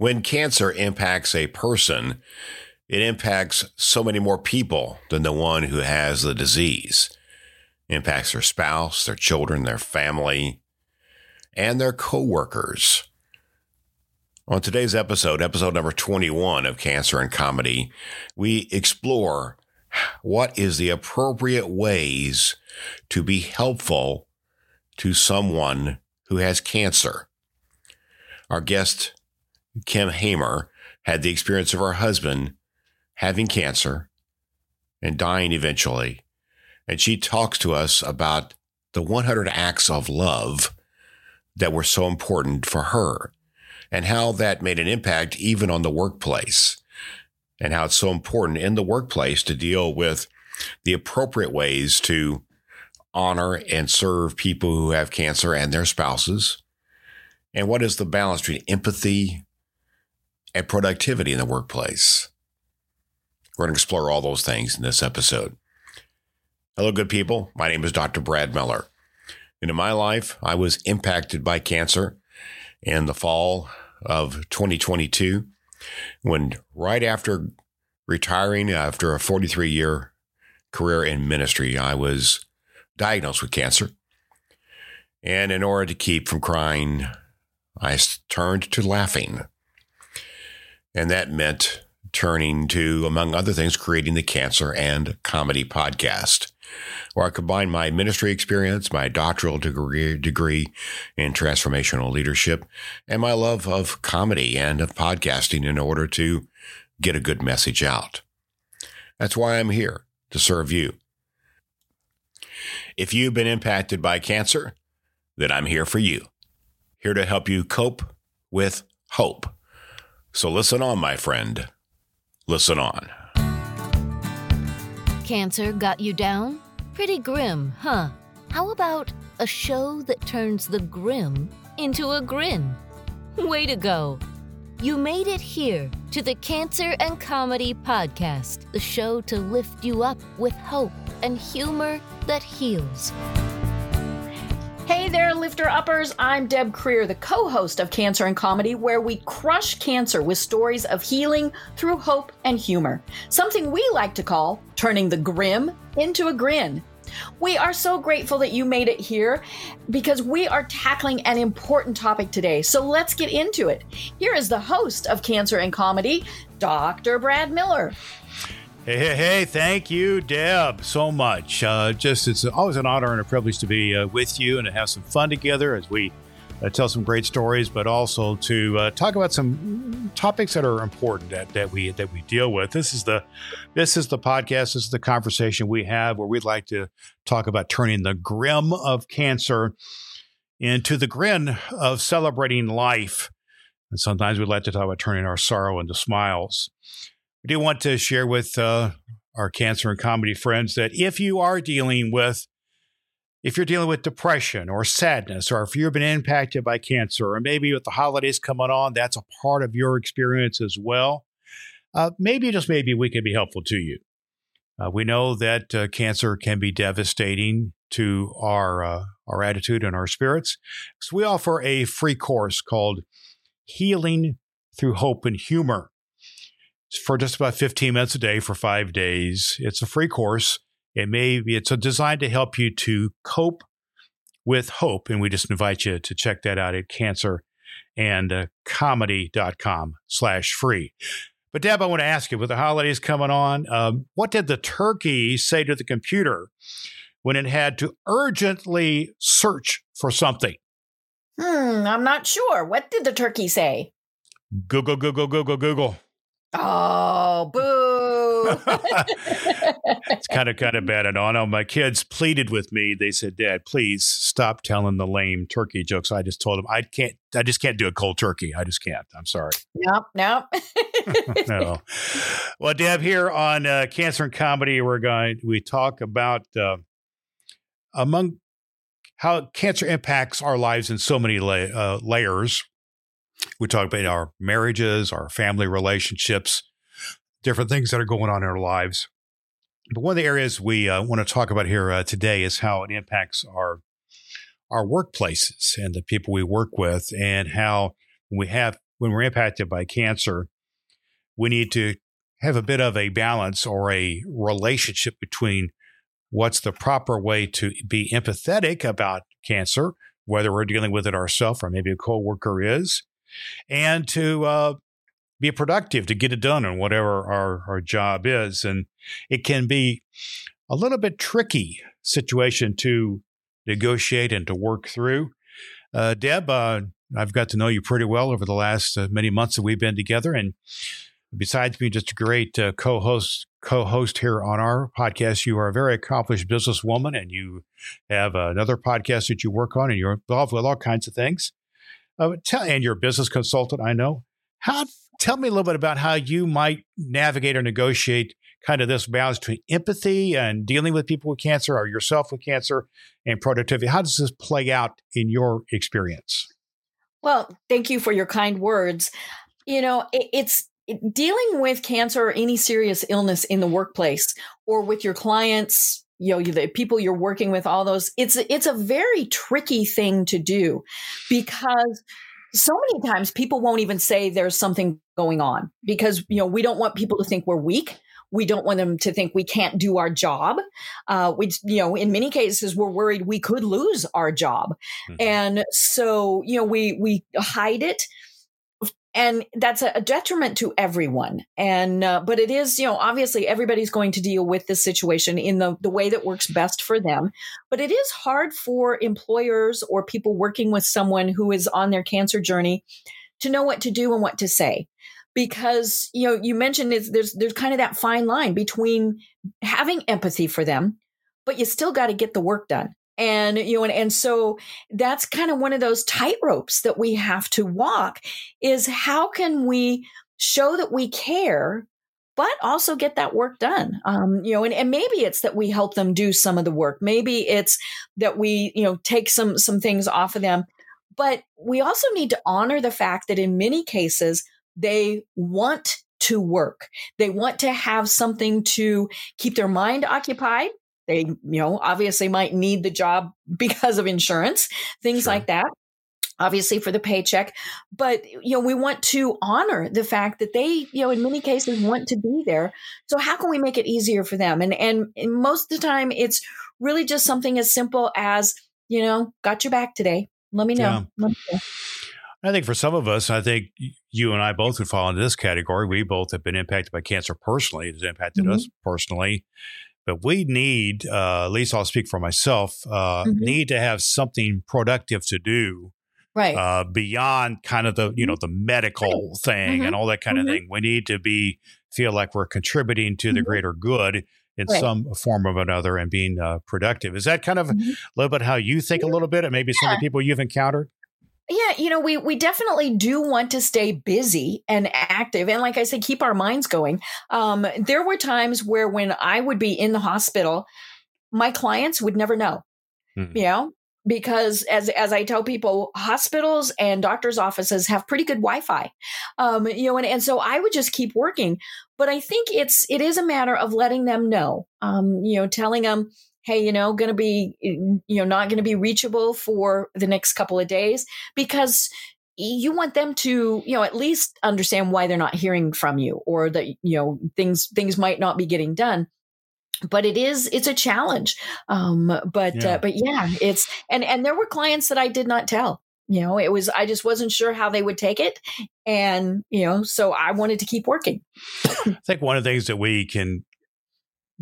When cancer impacts a person, it impacts so many more people than the one who has the disease. It impacts their spouse, their children, their family, and their coworkers. On today's episode, episode number 21 of Cancer and Comedy, we explore what is the appropriate ways to be helpful to someone who has cancer. Our guest Kim Hamer had the experience of her husband having cancer and dying eventually. And she talks to us about the 100 acts of love that were so important for her and how that made an impact even on the workplace and how it's so important in the workplace to deal with the appropriate ways to honor and serve people who have cancer and their spouses. And what is the balance between empathy and productivity in the workplace. We're going to explore all those things in this episode. Hello, good people. My name is Dr. Brad Miller. And in my life, I was impacted by cancer in the fall of 2022 when, right after retiring after a 43 year career in ministry, I was diagnosed with cancer. And in order to keep from crying, I turned to laughing. And that meant turning to, among other things, creating the Cancer and Comedy podcast, where I combine my ministry experience, my doctoral degree, degree in transformational leadership, and my love of comedy and of podcasting in order to get a good message out. That's why I'm here to serve you. If you've been impacted by cancer, then I'm here for you, here to help you cope with hope. So listen on, my friend. Listen on. Cancer got you down? Pretty grim, huh? How about a show that turns the grim into a grin? Way to go! You made it here to the Cancer and Comedy Podcast, the show to lift you up with hope and humor that heals. Hey there, lifter uppers. I'm Deb Creer, the co host of Cancer and Comedy, where we crush cancer with stories of healing through hope and humor. Something we like to call turning the grim into a grin. We are so grateful that you made it here because we are tackling an important topic today. So let's get into it. Here is the host of Cancer and Comedy, Dr. Brad Miller. Hey, hey, hey, thank you, Deb, so much. Uh, just, it's always an honor and a privilege to be uh, with you and to have some fun together as we uh, tell some great stories, but also to uh, talk about some topics that are important that, that we that we deal with. This is the this is the podcast. This is the conversation we have where we'd like to talk about turning the grim of cancer into the grin of celebrating life. And sometimes we'd like to talk about turning our sorrow into smiles. I do want to share with uh, our cancer and comedy friends that if you are dealing with if you're dealing with depression or sadness, or if you've been impacted by cancer, or maybe with the holidays coming on, that's a part of your experience as well. Uh, maybe, just maybe, we can be helpful to you. Uh, we know that uh, cancer can be devastating to our uh, our attitude and our spirits. So we offer a free course called Healing Through Hope and Humor for just about 15 minutes a day for five days. It's a free course. It may be, it's designed to help you to cope with hope. And we just invite you to check that out at cancer and uh, comedy.com slash free. But Deb, I want to ask you, with the holidays coming on, um, what did the turkey say to the computer when it had to urgently search for something? Hmm, I'm not sure. What did the turkey say? Google, Google, Google, Google. Oh, boo. it's kind of kind of bad. And I know my kids pleaded with me. They said, Dad, please stop telling the lame turkey jokes. I just told them I can't I just can't do a cold turkey. I just can't. I'm sorry. Nope, nope. no. Well, Deb, here on uh, Cancer and Comedy, we're going we talk about uh, among how cancer impacts our lives in so many la- uh, layers. We talk about our marriages, our family relationships, different things that are going on in our lives. But one of the areas we uh, want to talk about here uh, today is how it impacts our our workplaces and the people we work with, and how we have when we're impacted by cancer, we need to have a bit of a balance or a relationship between what's the proper way to be empathetic about cancer, whether we're dealing with it ourselves or maybe a coworker is, and to uh, be productive to get it done on whatever our, our job is. And it can be a little bit tricky situation to negotiate and to work through. Uh, Deb, uh, I've got to know you pretty well over the last uh, many months that we've been together, and besides being just a great uh, co-host co-host here on our podcast, you are a very accomplished businesswoman, and you have another podcast that you work on, and you're involved with all kinds of things. Uh, tell, and you're a business consultant, I know. How tell me a little bit about how you might navigate or negotiate kind of this balance between empathy and dealing with people with cancer or yourself with cancer and productivity. How does this play out in your experience? Well, thank you for your kind words. You know, it, it's dealing with cancer or any serious illness in the workplace or with your clients, you know, the people you're working with, all those. It's it's a very tricky thing to do because so many times people won't even say there's something going on because you know we don't want people to think we're weak we don't want them to think we can't do our job. Uh, we, you know, in many cases, we're worried we could lose our job, mm-hmm. and so you know, we we hide it and that's a, detriment to everyone. And uh, but it is you know obviously everybody's going to deal with this situation in the, the way that works best for them. But it is hard for employers or people working with someone who is on their cancer journey to know what to do and what to say. Because you know you mentioned is there's there's kind of that fine line between having empathy for them but you still got to get the work done and you know and, and so that's kind of one of those tightropes that we have to walk is how can we show that we care but also get that work done um, you know and, and maybe it's that we help them do some of the work maybe it's that we you know take some some things off of them but we also need to honor the fact that in many cases they want to work. They want to have something to keep their mind occupied. They, you know, obviously might need the job because of insurance, things sure. like that. Obviously for the paycheck, but you know, we want to honor the fact that they, you know, in many cases want to be there. So how can we make it easier for them? And and, and most of the time it's really just something as simple as, you know, got your back today. Let me know. Yeah. Let me know. I think for some of us, I think you and I both would fall into this category. We both have been impacted by cancer personally. It has impacted mm-hmm. us personally. But we need, uh, at least I'll speak for myself, uh, mm-hmm. need to have something productive to do. Right. Uh, beyond kind of the, you know, the medical right. thing mm-hmm. and all that kind of mm-hmm. thing. We need to be, feel like we're contributing to the mm-hmm. greater good in right. some form of another and being uh, productive. Is that kind of mm-hmm. a little bit how you think a little bit and maybe yeah. some of the people you've encountered? Yeah, you know, we we definitely do want to stay busy and active, and like I said, keep our minds going. Um, there were times where when I would be in the hospital, my clients would never know. Mm-hmm. You know, because as as I tell people, hospitals and doctors' offices have pretty good Wi-Fi, um, you know, and, and so I would just keep working. But I think it's it is a matter of letting them know, um, you know, telling them, hey, you know, going to be, you know, not going to be reachable for the next couple of days because you want them to, you know, at least understand why they're not hearing from you or that, you know, things, things might not be getting done. But it is it's a challenge um but uh, yeah. Uh, but yeah it's and and there were clients that i did not tell. You know it was i just wasn't sure how they would take it and you know so i wanted to keep working. I think one of the things that we can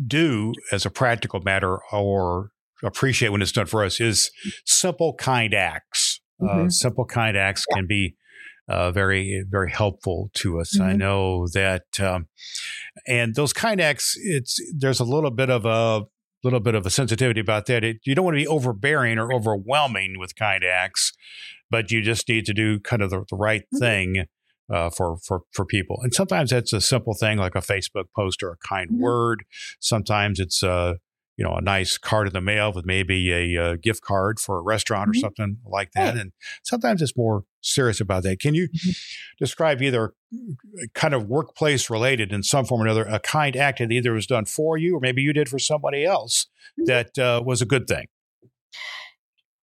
do as a practical matter or appreciate when it's done for us is simple, kind acts. Uh, mm-hmm. Uh, simple, kind acts yeah. can be uh, very, very helpful to us. Mm-hmm. I know that, um, and those kind acts, it's there's a little bit of a little bit of a sensitivity about that. It, you don't want to be overbearing or overwhelming with kind acts, but you just need to do kind of the, the right mm-hmm. thing uh, for for for people. And sometimes it's a simple thing like a Facebook post or a kind mm-hmm. word. Sometimes it's a uh, you know a nice card in the mail with maybe a, a uh, gift card for a restaurant mm-hmm. or something like that. And sometimes it's more serious about that. Can you mm-hmm. describe either kind of workplace related in some form or another a kind act that either was done for you or maybe you did for somebody else mm-hmm. that uh, was a good thing?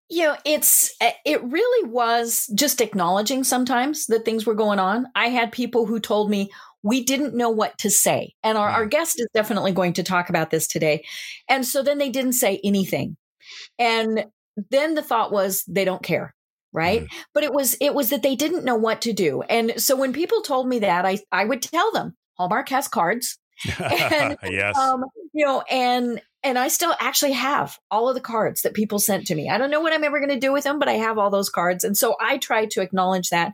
You know it's eh, it really was just acknowledging sometimes that things were going on. I had people who told me we didn't know what to say. And our, our guest is definitely going to talk about this today. And so then they didn't say anything. And then the thought was they don't care right? Mm. but it was it was that they didn't know what to do. And so when people told me that i i would tell them hallmark has cards. And yes. um, you know and and I still actually have all of the cards that people sent to me. I don't know what I'm ever going to do with them, but I have all those cards. And so I try to acknowledge that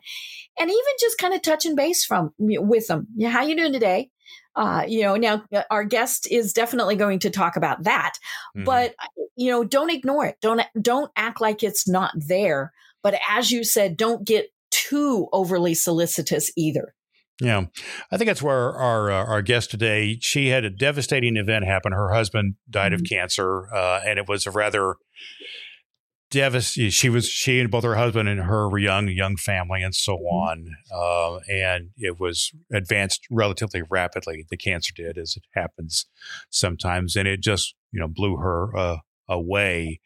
and even just kind of touch and base from with them. Yeah. How you doing today? Uh, you know, now uh, our guest is definitely going to talk about that, mm-hmm. but you know, don't ignore it. Don't, don't act like it's not there. But as you said, don't get too overly solicitous either. Yeah, I think that's where our uh, our guest today. She had a devastating event happen. Her husband died mm-hmm. of cancer, uh, and it was a rather devastating. She was she and both her husband and her were young, young family, and so mm-hmm. on. Uh, and it was advanced relatively rapidly. The cancer did, as it happens sometimes, and it just you know blew her uh, away.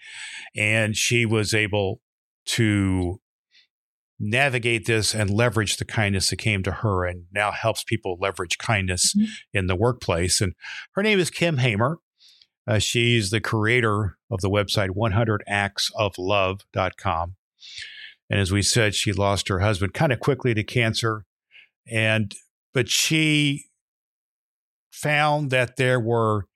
And she was able to navigate this and leverage the kindness that came to her and now helps people leverage kindness mm-hmm. in the workplace. And her name is Kim Hamer. Uh, she's the creator of the website 100actsoflove.com. And as we said, she lost her husband kind of quickly to cancer. And, but she found that there were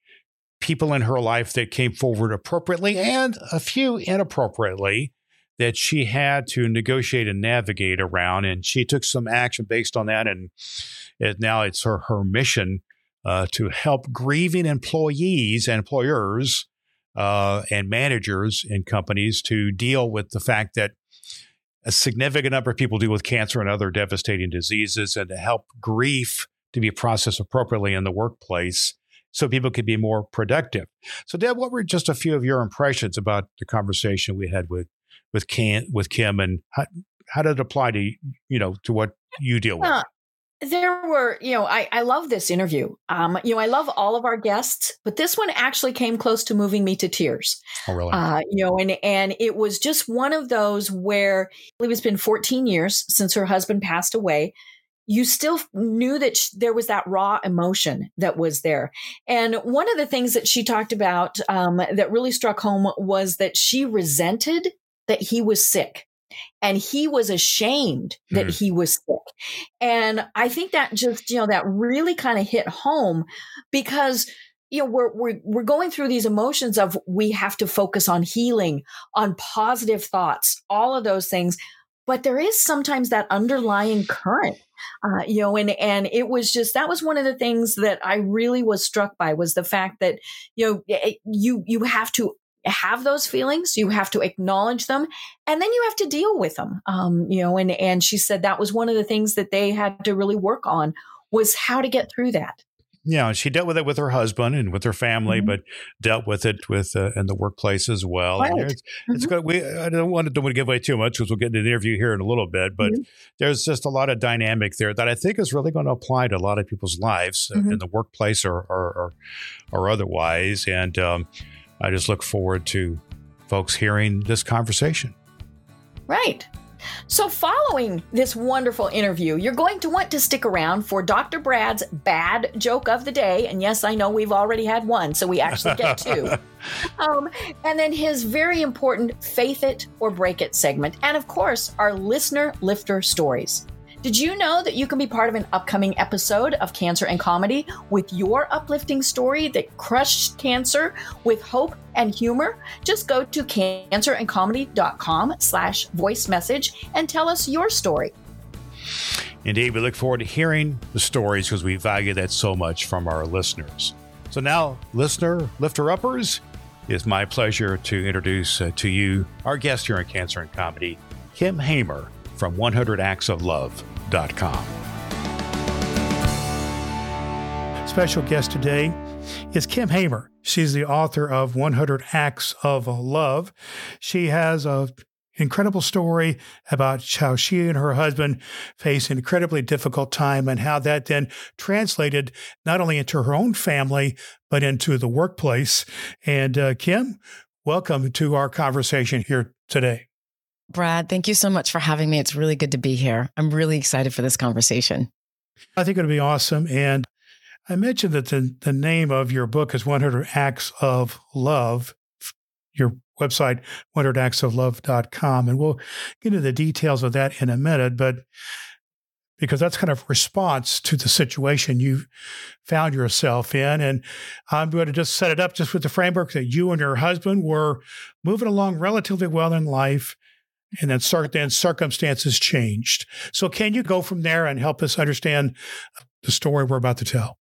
people in her life that came forward appropriately and a few inappropriately that she had to negotiate and navigate around. And she took some action based on that. And it, now it's her, her mission uh, to help grieving employees and employers uh, and managers in companies to deal with the fact that a significant number of people deal with cancer and other devastating diseases and to help grief to be processed appropriately in the workplace so people could be more productive. So, Deb, what were just a few of your impressions about the conversation we had with with Kim, with Kim, and how, how did it apply to you know to what you deal with? Uh, there were, you know, I, I love this interview. Um, you know, I love all of our guests, but this one actually came close to moving me to tears. Oh, really? Uh, you know, and and it was just one of those where it's been 14 years since her husband passed away. You still knew that sh- there was that raw emotion that was there. And one of the things that she talked about um, that really struck home was that she resented that he was sick and he was ashamed that mm. he was sick. And I think that just, you know, that really kind of hit home because you know we're, we're we're going through these emotions of we have to focus on healing on positive thoughts all of those things but there is sometimes that underlying current uh, you know and and it was just that was one of the things that i really was struck by was the fact that you know you you have to have those feelings you have to acknowledge them and then you have to deal with them um, you know and and she said that was one of the things that they had to really work on was how to get through that yeah she dealt with it with her husband and with her family mm-hmm. but dealt with it with uh, in the workplace as well right. it's, mm-hmm. it's good we i don't want to, don't want to give away too much because we'll get into the interview here in a little bit but mm-hmm. there's just a lot of dynamic there that i think is really going to apply to a lot of people's lives uh, in the workplace or or, or, or otherwise and um, I just look forward to folks hearing this conversation. Right. So, following this wonderful interview, you're going to want to stick around for Dr. Brad's bad joke of the day. And yes, I know we've already had one, so we actually get two. um, and then his very important Faith It or Break It segment. And of course, our listener lifter stories. Did you know that you can be part of an upcoming episode of Cancer and Comedy with your uplifting story that crushed cancer with hope and humor? Just go to cancerandcomedy.com slash voice message and tell us your story. Indeed, we look forward to hearing the stories because we value that so much from our listeners. So now, listener lifter uppers, it's my pleasure to introduce uh, to you our guest here in Cancer and Comedy, Kim Hamer from 100actsoflove.com. Special guest today is Kim Hamer. She's the author of 100 Acts of Love. She has a incredible story about how she and her husband faced an incredibly difficult time and how that then translated not only into her own family but into the workplace. And uh, Kim, welcome to our conversation here today. Brad, thank you so much for having me. It's really good to be here. I'm really excited for this conversation. I think it'll be awesome. And I mentioned that the, the name of your book is 100 Acts of Love, your website, 100actsoflove.com. And we'll get into the details of that in a minute. But because that's kind of response to the situation you found yourself in. And I'm going to just set it up just with the framework that you and your husband were moving along relatively well in life. And then, then circumstances changed. So, can you go from there and help us understand the story we're about to tell?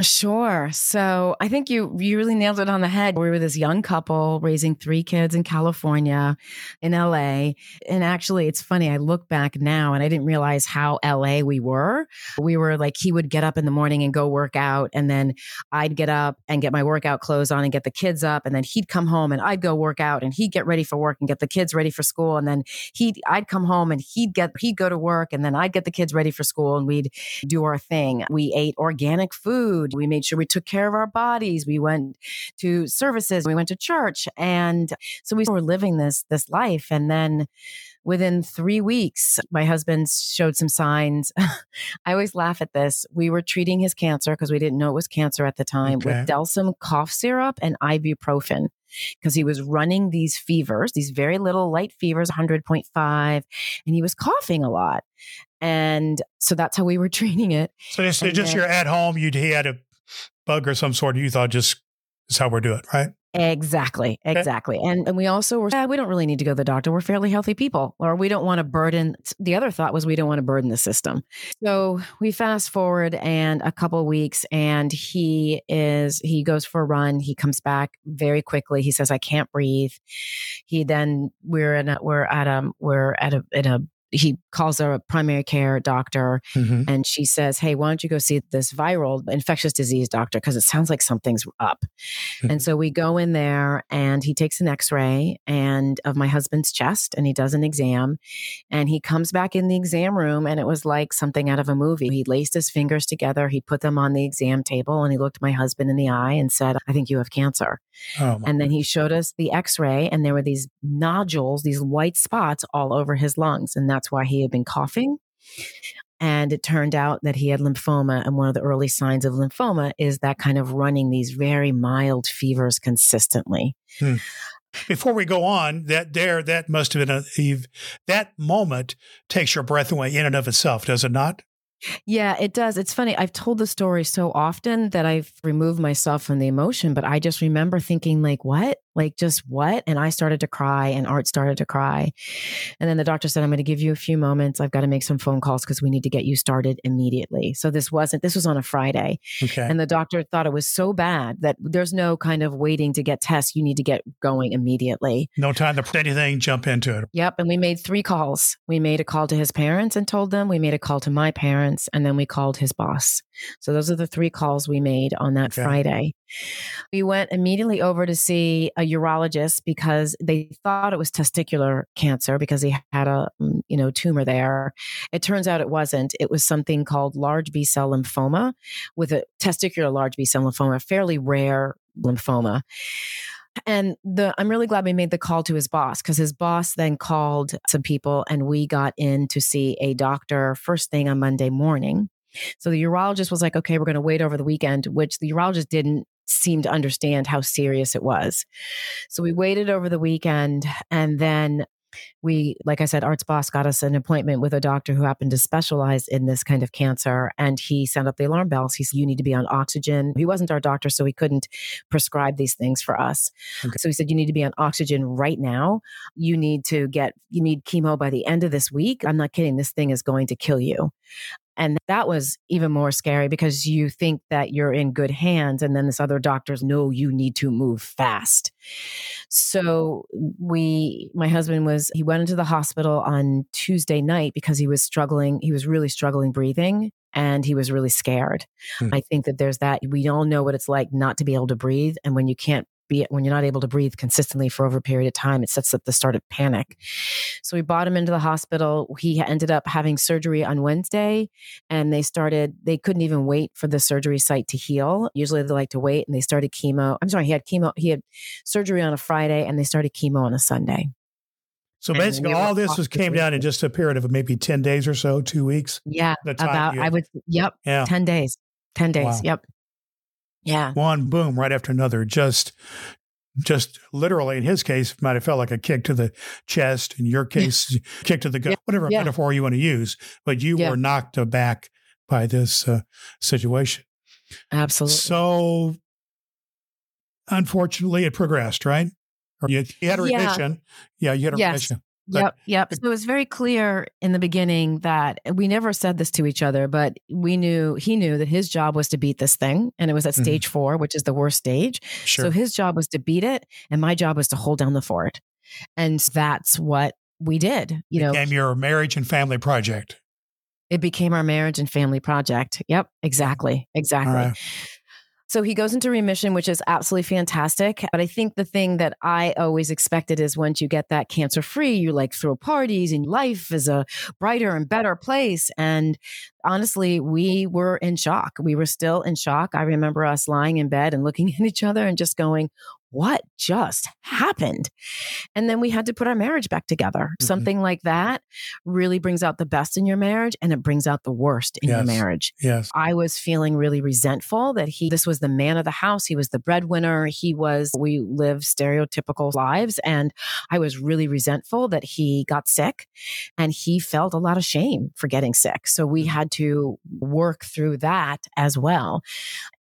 Sure. So I think you you really nailed it on the head. We were this young couple raising three kids in California, in LA. And actually, it's funny. I look back now and I didn't realize how LA we were. We were like he would get up in the morning and go work out, and then I'd get up and get my workout clothes on and get the kids up, and then he'd come home and I'd go work out and he'd get ready for work and get the kids ready for school, and then he'd I'd come home and he'd get he'd go to work and then I'd get the kids ready for school and we'd do our thing. We ate organic food food. We made sure we took care of our bodies. We went to services. We went to church. And so we were living this, this life. And then within three weeks, my husband showed some signs. I always laugh at this. We were treating his cancer because we didn't know it was cancer at the time okay. with Delsym cough syrup and ibuprofen because he was running these fevers, these very little light fevers, 100.5, and he was coughing a lot. And so that's how we were treating it. So just, just you're at home, you he had a bug or some sort, you thought just is how we're doing, right? Exactly, exactly. Okay. And and we also were, yeah, we don't really need to go to the doctor. We're fairly healthy people, or we don't want to burden. The other thought was we don't want to burden the system. So we fast forward and a couple weeks, and he is he goes for a run. He comes back very quickly. He says, "I can't breathe." He then we're in a, we're at a we're at a in a he calls a primary care doctor mm-hmm. and she says, Hey, why don't you go see this viral infectious disease doctor? Because it sounds like something's up. Mm-hmm. And so we go in there and he takes an x ray and of my husband's chest and he does an exam. And he comes back in the exam room and it was like something out of a movie. He laced his fingers together, he put them on the exam table and he looked my husband in the eye and said, I think you have cancer. Oh, and then he showed us the x ray and there were these nodules, these white spots all over his lungs. And that that's why he had been coughing. And it turned out that he had lymphoma. And one of the early signs of lymphoma is that kind of running these very mild fevers consistently. Hmm. Before we go on, that there, that must have been a, that moment takes your breath away in and of itself, does it not? Yeah, it does. It's funny. I've told the story so often that I've removed myself from the emotion, but I just remember thinking, like, what? Like, just what? And I started to cry, and Art started to cry. And then the doctor said, I'm going to give you a few moments. I've got to make some phone calls because we need to get you started immediately. So this wasn't, this was on a Friday. Okay. And the doctor thought it was so bad that there's no kind of waiting to get tests. You need to get going immediately. No time to put anything, jump into it. Yep. And we made three calls. We made a call to his parents and told them, we made a call to my parents, and then we called his boss. So those are the three calls we made on that okay. Friday. We went immediately over to see a urologist because they thought it was testicular cancer because he had a mm, you know tumor there. It turns out it wasn't. It was something called large B cell lymphoma with a testicular large B cell lymphoma, a fairly rare lymphoma. And the I'm really glad we made the call to his boss because his boss then called some people and we got in to see a doctor first thing on Monday morning. So the urologist was like, okay, we're going to wait over the weekend, which the urologist didn't seem to understand how serious it was. So we waited over the weekend and then we, like I said, Art's boss got us an appointment with a doctor who happened to specialize in this kind of cancer. And he sent up the alarm bells. He said, You need to be on oxygen. He wasn't our doctor, so he couldn't prescribe these things for us. Okay. So he said, You need to be on oxygen right now. You need to get, you need chemo by the end of this week. I'm not kidding. This thing is going to kill you. And that was even more scary because you think that you're in good hands. And then this other doctors know you need to move fast. So we, my husband was, he went into the hospital on Tuesday night because he was struggling. He was really struggling breathing and he was really scared. Hmm. I think that there's that. We all know what it's like not to be able to breathe. And when you can't be when you're not able to breathe consistently for over a period of time, it sets up the start of panic. So we brought him into the hospital. He ended up having surgery on Wednesday, and they started. They couldn't even wait for the surgery site to heal. Usually they like to wait, and they started chemo. I'm sorry, he had chemo. He had surgery on a Friday, and they started chemo on a Sunday. So And basically, all this was came down in just a period of maybe 10 days or so, two weeks. Yeah, about you- I would. Yep, Yeah. ten days. Ten days. Wow. Yep. Yeah. One boom right after another. Just, just literally, in his case, might have felt like a kick to the chest. In your case, kick to the gut, Yeah. whatever Yeah. metaphor you want to use. But you Yeah. were knocked back by this uh, situation. Absolutely. So, unfortunately, it progressed, right? You, you had a Yeah. remission. Yeah, you had a Yes. remission. Yep, yep. So it was very clear in the beginning that we never said this to each other, but we knew he knew that his job was to beat this thing, and it was at Mhm. stage four, which is the worst stage. Sure. So his job was to beat it, and my job was to hold down the fort, and that's what we did. You know, became your marriage and family project. it became our marriage and family project. Yep, exactly, exactly. Right. So he goes into remission, which is absolutely fantastic. But I think the thing that I always expected is once you get that cancer free, you like throw parties and life is a brighter and better place. And honestly, we were in shock. We were still in shock. I remember us lying in bed and looking at each other and just going, what just happened? And then we had to put our marriage back together. Mhm. Something like that really brings out the best in your marriage and it brings out the worst in your marriage. Yes. I was feeling really resentful that he, this was the man of the house. He was the breadwinner. He was, we live stereotypical lives. And I was really resentful that he got sick and he felt a lot of shame for getting sick. So we had to work through that as well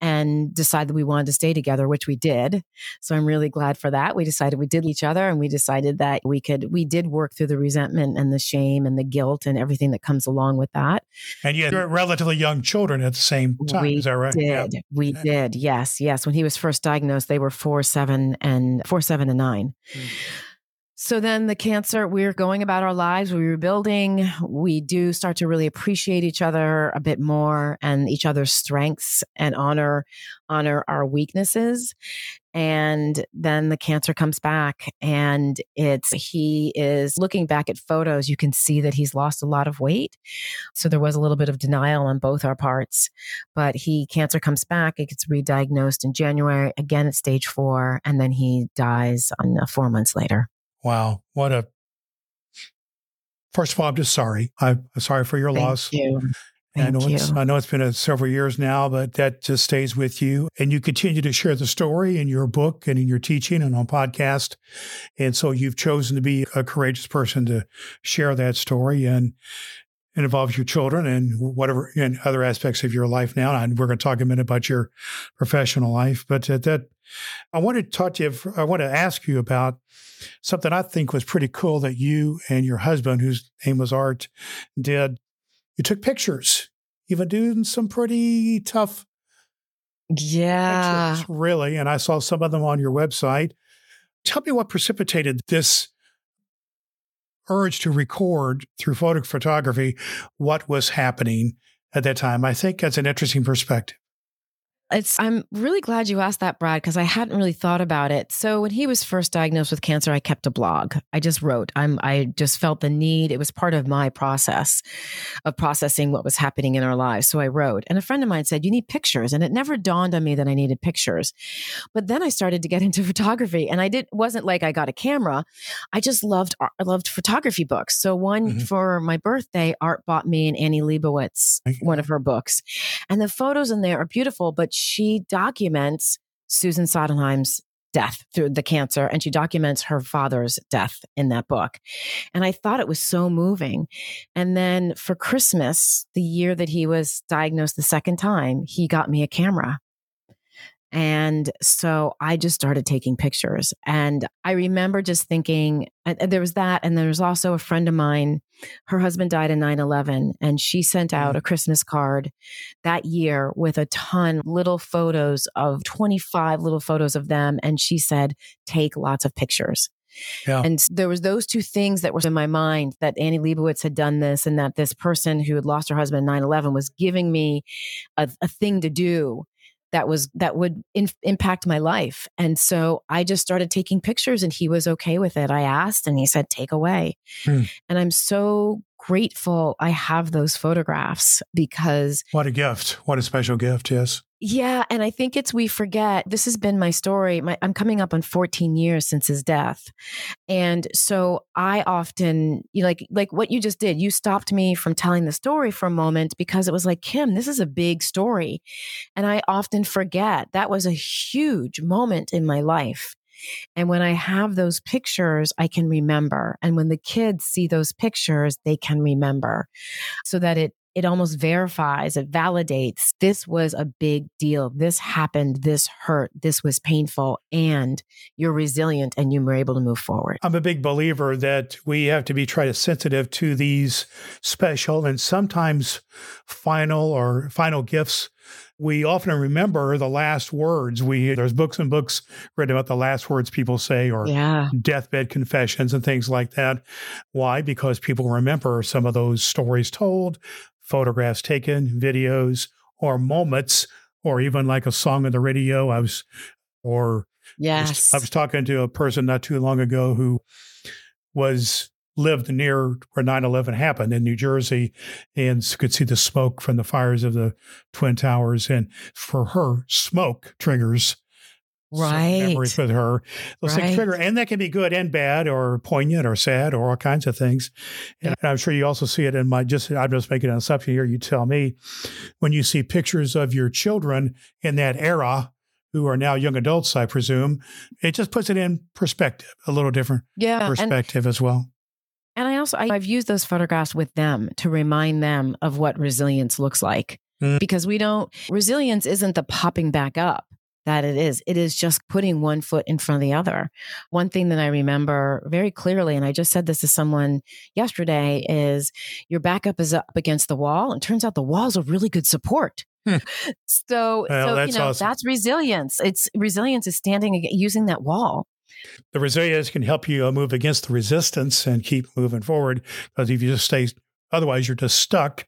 and decide that we wanted to stay together, which we did. So I'm really glad for that. We decided we did each other and we decided that we could, we did work through the resentment and the shame and the guilt and everything that comes along with that. And you had relatively young children at the same time. We is that right? did. We Yeah. did. Yes. Yes. When he was first diagnosed, they were four, seven, and four, seven, and nine. Mm. So then the cancer, we're going about our lives, we were building. We do start to really appreciate each other a bit more and each other's strengths and honor honor our weaknesses. And then the cancer comes back and it's he is looking back at photos, you can see that he's lost a lot of weight. So there was a little bit of denial on both our parts. But he cancer comes back, it gets re-diagnosed in January, again at stage four, and then he dies on uh, four months later. Wow. What a. First of all, I'm just sorry. I'm sorry for your Thank loss. you. I know Thank it's. I know it's been a, several years now, but that just stays with you, and you continue to share the story in your book and in your teaching and on podcast. And so you've chosen to be a courageous person to share that story, and it involves your children and whatever and other aspects of your life now. And we're going to talk a minute about your professional life, but that I want to talk to you. I want to ask you about something I think was pretty cool that you and your husband, whose name was Art, did. You took pictures, even doing some pretty tough Yeah. pictures, really. And I saw some of them on your website. Tell me what precipitated this urge to record through photo photography what was happening at that time. I think that's an interesting perspective. It's I'm really glad you asked that, Brad, because I hadn't really thought about it. So when he was first diagnosed with cancer, I kept a blog. I just wrote. I'm I just felt the need. It was part of my process of processing what was happening in our lives. So I wrote. And a friend of mine said, You need pictures. And it never dawned on me that I needed pictures. But then I started to get into photography. And I did wasn't like I got a camera. I just loved art- I loved photography books. So one Mhm. for my birthday, Art bought me an Annie Leibovitz, one of her books. And the photos in there are beautiful, but she documents Susan Sodenheim's death through the cancer and she documents her father's death in that book. And I thought it was so moving. And then for Christmas, the year that he was diagnosed the second time, he got me a camera. And so I just started taking pictures. And I remember just thinking, and there was that. And there was also a friend of mine, her husband died in 9 11, and she sent out mm. a Christmas card that year with a ton little photos of 25 little photos of them. And she said, take lots of pictures. Yeah. And there was those two things that were in my mind that Annie Leibovitz had done this and that this person who had lost her husband in 9-11 was giving me a, a thing to do that was that would in, impact my life. And so I just started taking pictures and he was okay with it. I asked and he said, take away. Hmm. And I'm so grateful I have those photographs because. What a gift. What a special gift. Yes. Yeah. And I think it's we forget. This has been my story. My, I'm coming up on 14 years since his death. And so I often, you know, like, like what you just did, you stopped me from telling the story for a moment because it was like, Kim, this is a big story. And I often forget that was a huge moment in my life. And when I have those pictures, I can remember. And when the kids see those pictures, they can remember so that it it almost verifies, it validates this was a big deal. This happened. This hurt. This was painful. And you're resilient and you were able to move forward. I'm a big believer that we have to be try to sensitive to these special and sometimes final or final gifts we often remember the last words. We there's books and books written about the last words people say or yeah. deathbed confessions and things like that. Why? Because people remember some of those stories told, photographs taken, videos, or moments, or even like a song on the radio. I was or yes. I was talking to a person not too long ago who was lived near where 9-11 happened in new jersey and could see the smoke from the fires of the twin towers. And for her smoke triggers right memories with her. Those right. things trigger and that can be good and bad or poignant or sad or all kinds of things. And i'm sure you also see it in my just i'm just making an assumption here you tell me when you see pictures of your children in that era who are now young adults, I presume, it just puts it in perspective, a little different yeah, perspective as well. And I also, I've used those photographs with them to remind them of what resilience looks like. Mm. Because we don't, resilience isn't the popping back up that it is. It is just putting one foot in front of the other. One thing that I remember very clearly, and I just said this to someone yesterday, is your backup is up against the wall. And turns out the wall is a really good support. Hmm. so, well, so you know, awesome. that's resilience. It's resilience is standing using that wall the resilience can help you move against the resistance and keep moving forward. Because if you just stay, otherwise you're just stuck.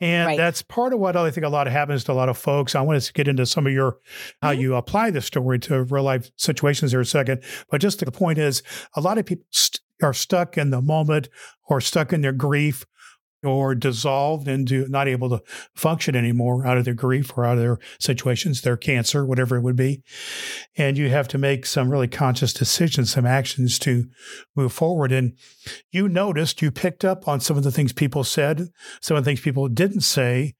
And right. that's part of what I think a lot of happens to a lot of folks. I want to get into some of your how mm-hmm. you apply this story to real life situations here a second. But just the point is, a lot of people st- are stuck in the moment or stuck in their grief or dissolved into not able to function anymore out of their grief or out of their situations, their cancer, whatever it would be. And you have to make some really conscious decisions, some actions to move forward. And you noticed, you picked up on some of the things people said, some of the things people didn't say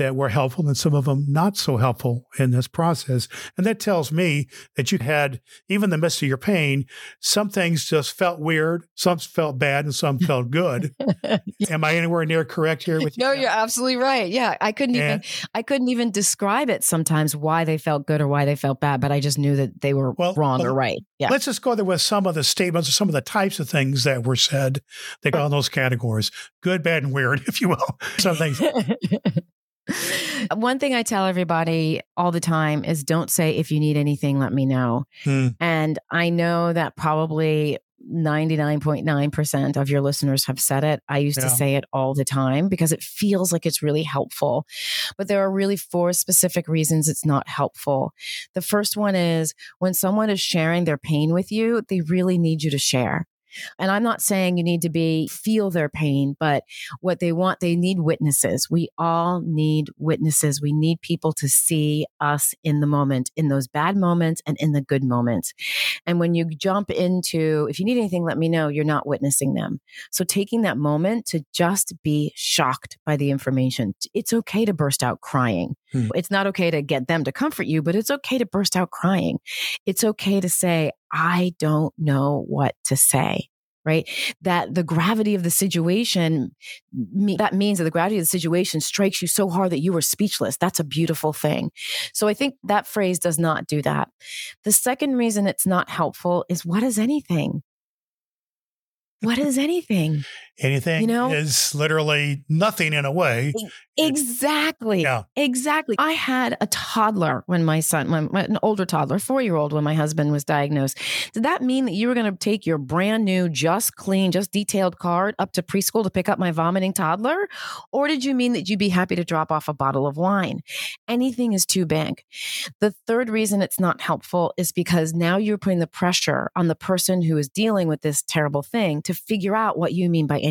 that were helpful and some of them not so helpful in this process. And that tells me that you had, even in the midst of your pain, some things just felt weird, some felt bad, and some felt good. Am I anywhere near correct here with you? No, you're absolutely right. Yeah. I couldn't and, even I couldn't even describe it sometimes why they felt good or why they felt bad, but I just knew that they were well, wrong well, or right. Yeah. Let's just go there with some of the statements or some of the types of things that were said that go in those categories. Good, bad, and weird, if you will. Some things. One thing I tell everybody all the time is don't say, if you need anything, let me know. Hmm. And I know that probably 99.9% of your listeners have said it. I used yeah. to say it all the time because it feels like it's really helpful. But there are really four specific reasons it's not helpful. The first one is when someone is sharing their pain with you, they really need you to share. And I'm not saying you need to be feel their pain, but what they want, they need witnesses. We all need witnesses. We need people to see us in the moment, in those bad moments and in the good moments. And when you jump into, if you need anything, let me know, you're not witnessing them. So taking that moment to just be shocked by the information. It's okay to burst out crying. Hmm. It's not okay to get them to comfort you, but it's okay to burst out crying. It's okay to say, I don't know what to say right? That the gravity of the situation that means that the gravity of the situation strikes you so hard that you are speechless. That's a beautiful thing. So i think that phrase does not do that. The second reason it's not helpful is what is anything? What is anything anything you know? is literally nothing in a way. Exactly yeah. exactly. I had a toddler when my son my, an older toddler four year old when my husband was diagnosed. Did that mean that you were going to take your brand new just clean just detailed card up to preschool to pick up my vomiting toddler? Or did you mean that you'd be happy to drop off a bottle of wine? Anything is too big. The third reason it's not helpful is because now you're putting the pressure on the person who is dealing with this terrible thing to figure out what you mean by anything.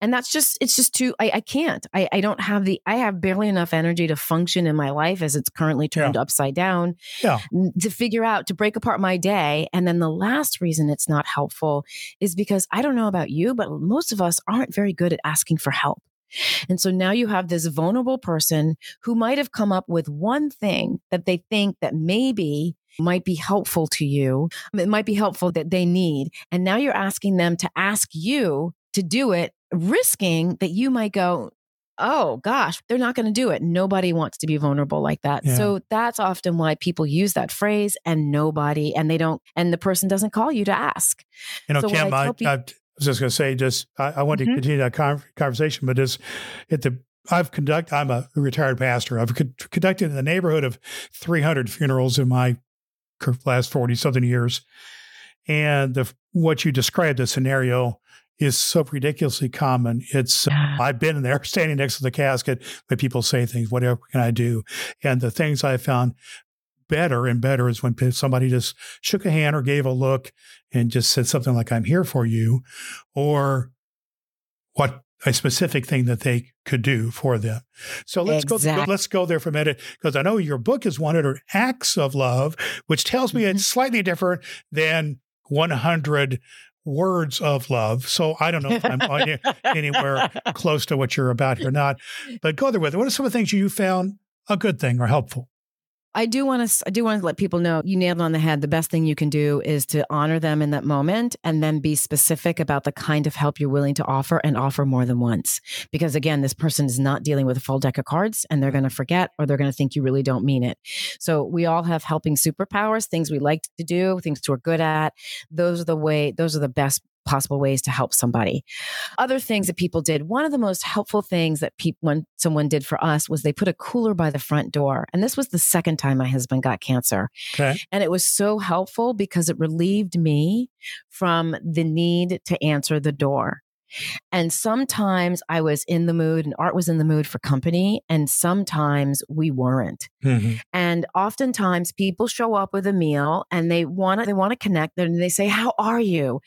And that's just, it's just too, I, I can't. I, I don't have the, I have barely enough energy to function in my life as it's currently turned Yeah. upside down Yeah. to figure out, to break apart my day. And then the last reason it's not helpful is because I don't know about you, but most of us aren't very good at asking for help. And so now you have this vulnerable person who might have come up with one thing that they think that maybe might be helpful to you. It might be helpful that they need. And now you're asking them to ask you to do it, risking that you might go, Oh gosh, they're not going to do it. Nobody wants to be vulnerable like that. Yeah. So that's often why people use that phrase and nobody, and they don't, and the person doesn't call you to ask. You know, So Kim, I I, peop- I was just going to say, just I, I want to Mhm. continue that con- conversation, but just at the I've conducted, I'm a retired pastor. I've con- conducted in the neighborhood of 300 funerals in my last 40 something years, and the what you described the scenario is so ridiculously common. It's I've been there standing next to the casket when people say things, whatever can I do? And the things I found better and better is when somebody just shook a hand or gave a look and just said something like, I'm here for you, or what a specific thing that they could do for them. So let's go, let's go there for a minute because I know your book is 100 acts of love, which tells me Mm-hmm. it's slightly different than 100 words of love. So I don't know if I'm on- anywhere close to what you're about here or not, but go there with it. What are some of the things you found a good thing or helpful? I do want to. I do want to let people know you nailed on the head. The best thing you can do is to honor them in that moment, and then be specific about the kind of help you're willing to offer, and offer more than once. Because again, this person is not dealing with a full deck of cards, and they're going to forget, or they're going to think you really don't mean it. So we all have helping superpowers, things we like to do, things we're good at. Those are the way. Those are the best possible ways to help somebody. Other things that people did. One of the most helpful things that people, when someone did for us was they put a cooler by the front door. And this was the second time my husband got cancer. Okay. And it was so helpful because it relieved me from the need to answer the door. And sometimes I was in the mood and Art was in the mood for company. And sometimes we weren't. Mm-hmm. And oftentimes people show up with a meal and they want to, they want to connect and they say, how are you?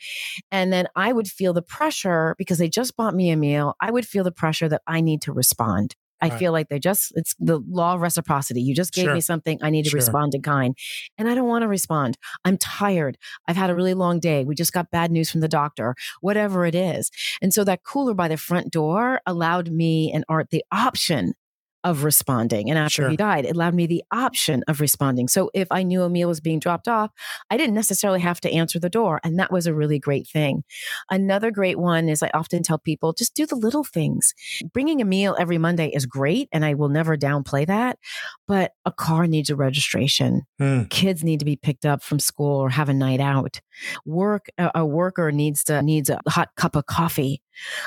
And then I would feel the pressure because they just bought me a meal. I would feel the pressure that I need to respond. I Right. feel like they just, it's the law of reciprocity. You just gave Sure. me something. I need to Sure. respond in kind. And I don't want to respond. I'm tired. I've had a really long day. We just got bad news from the doctor, whatever it is. And so that cooler by the front door allowed me and Art the option of responding. And after Sure. he died, it allowed me the option of responding. So if I knew a meal was being dropped off, I didn't necessarily have to answer the door. And that was a really great thing. Another great one is I often tell people just do the little things. Bringing a meal every Monday is great. And I will never downplay that. But a car needs a registration Mm. kids need to be picked up from school or have a night out work a, a worker needs to needs a hot cup of coffee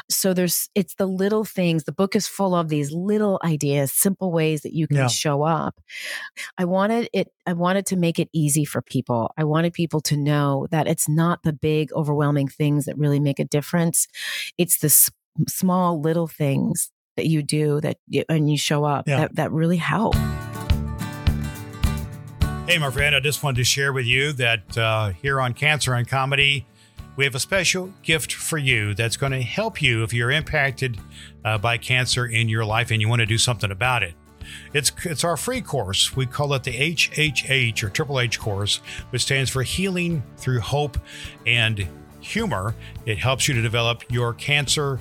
so there's it's the little things the book is full of these little ideas simple ways that you can Yeah. show up i wanted it i wanted to make it easy for people i wanted people to know that it's not the big overwhelming things that really make a difference it's the s- small little things that you do that you, and you show up Yeah. that, that really help Hey, my friend, I just wanted to share with you that uh, here on Cancer and Comedy, we have a special gift for you that's going to help you if you're impacted uh, by cancer in your life and you want to do something about it. It's it's our free course. We call it the HHH or Triple H course, which stands for Healing Through Hope and Humor. It helps you to develop your cancer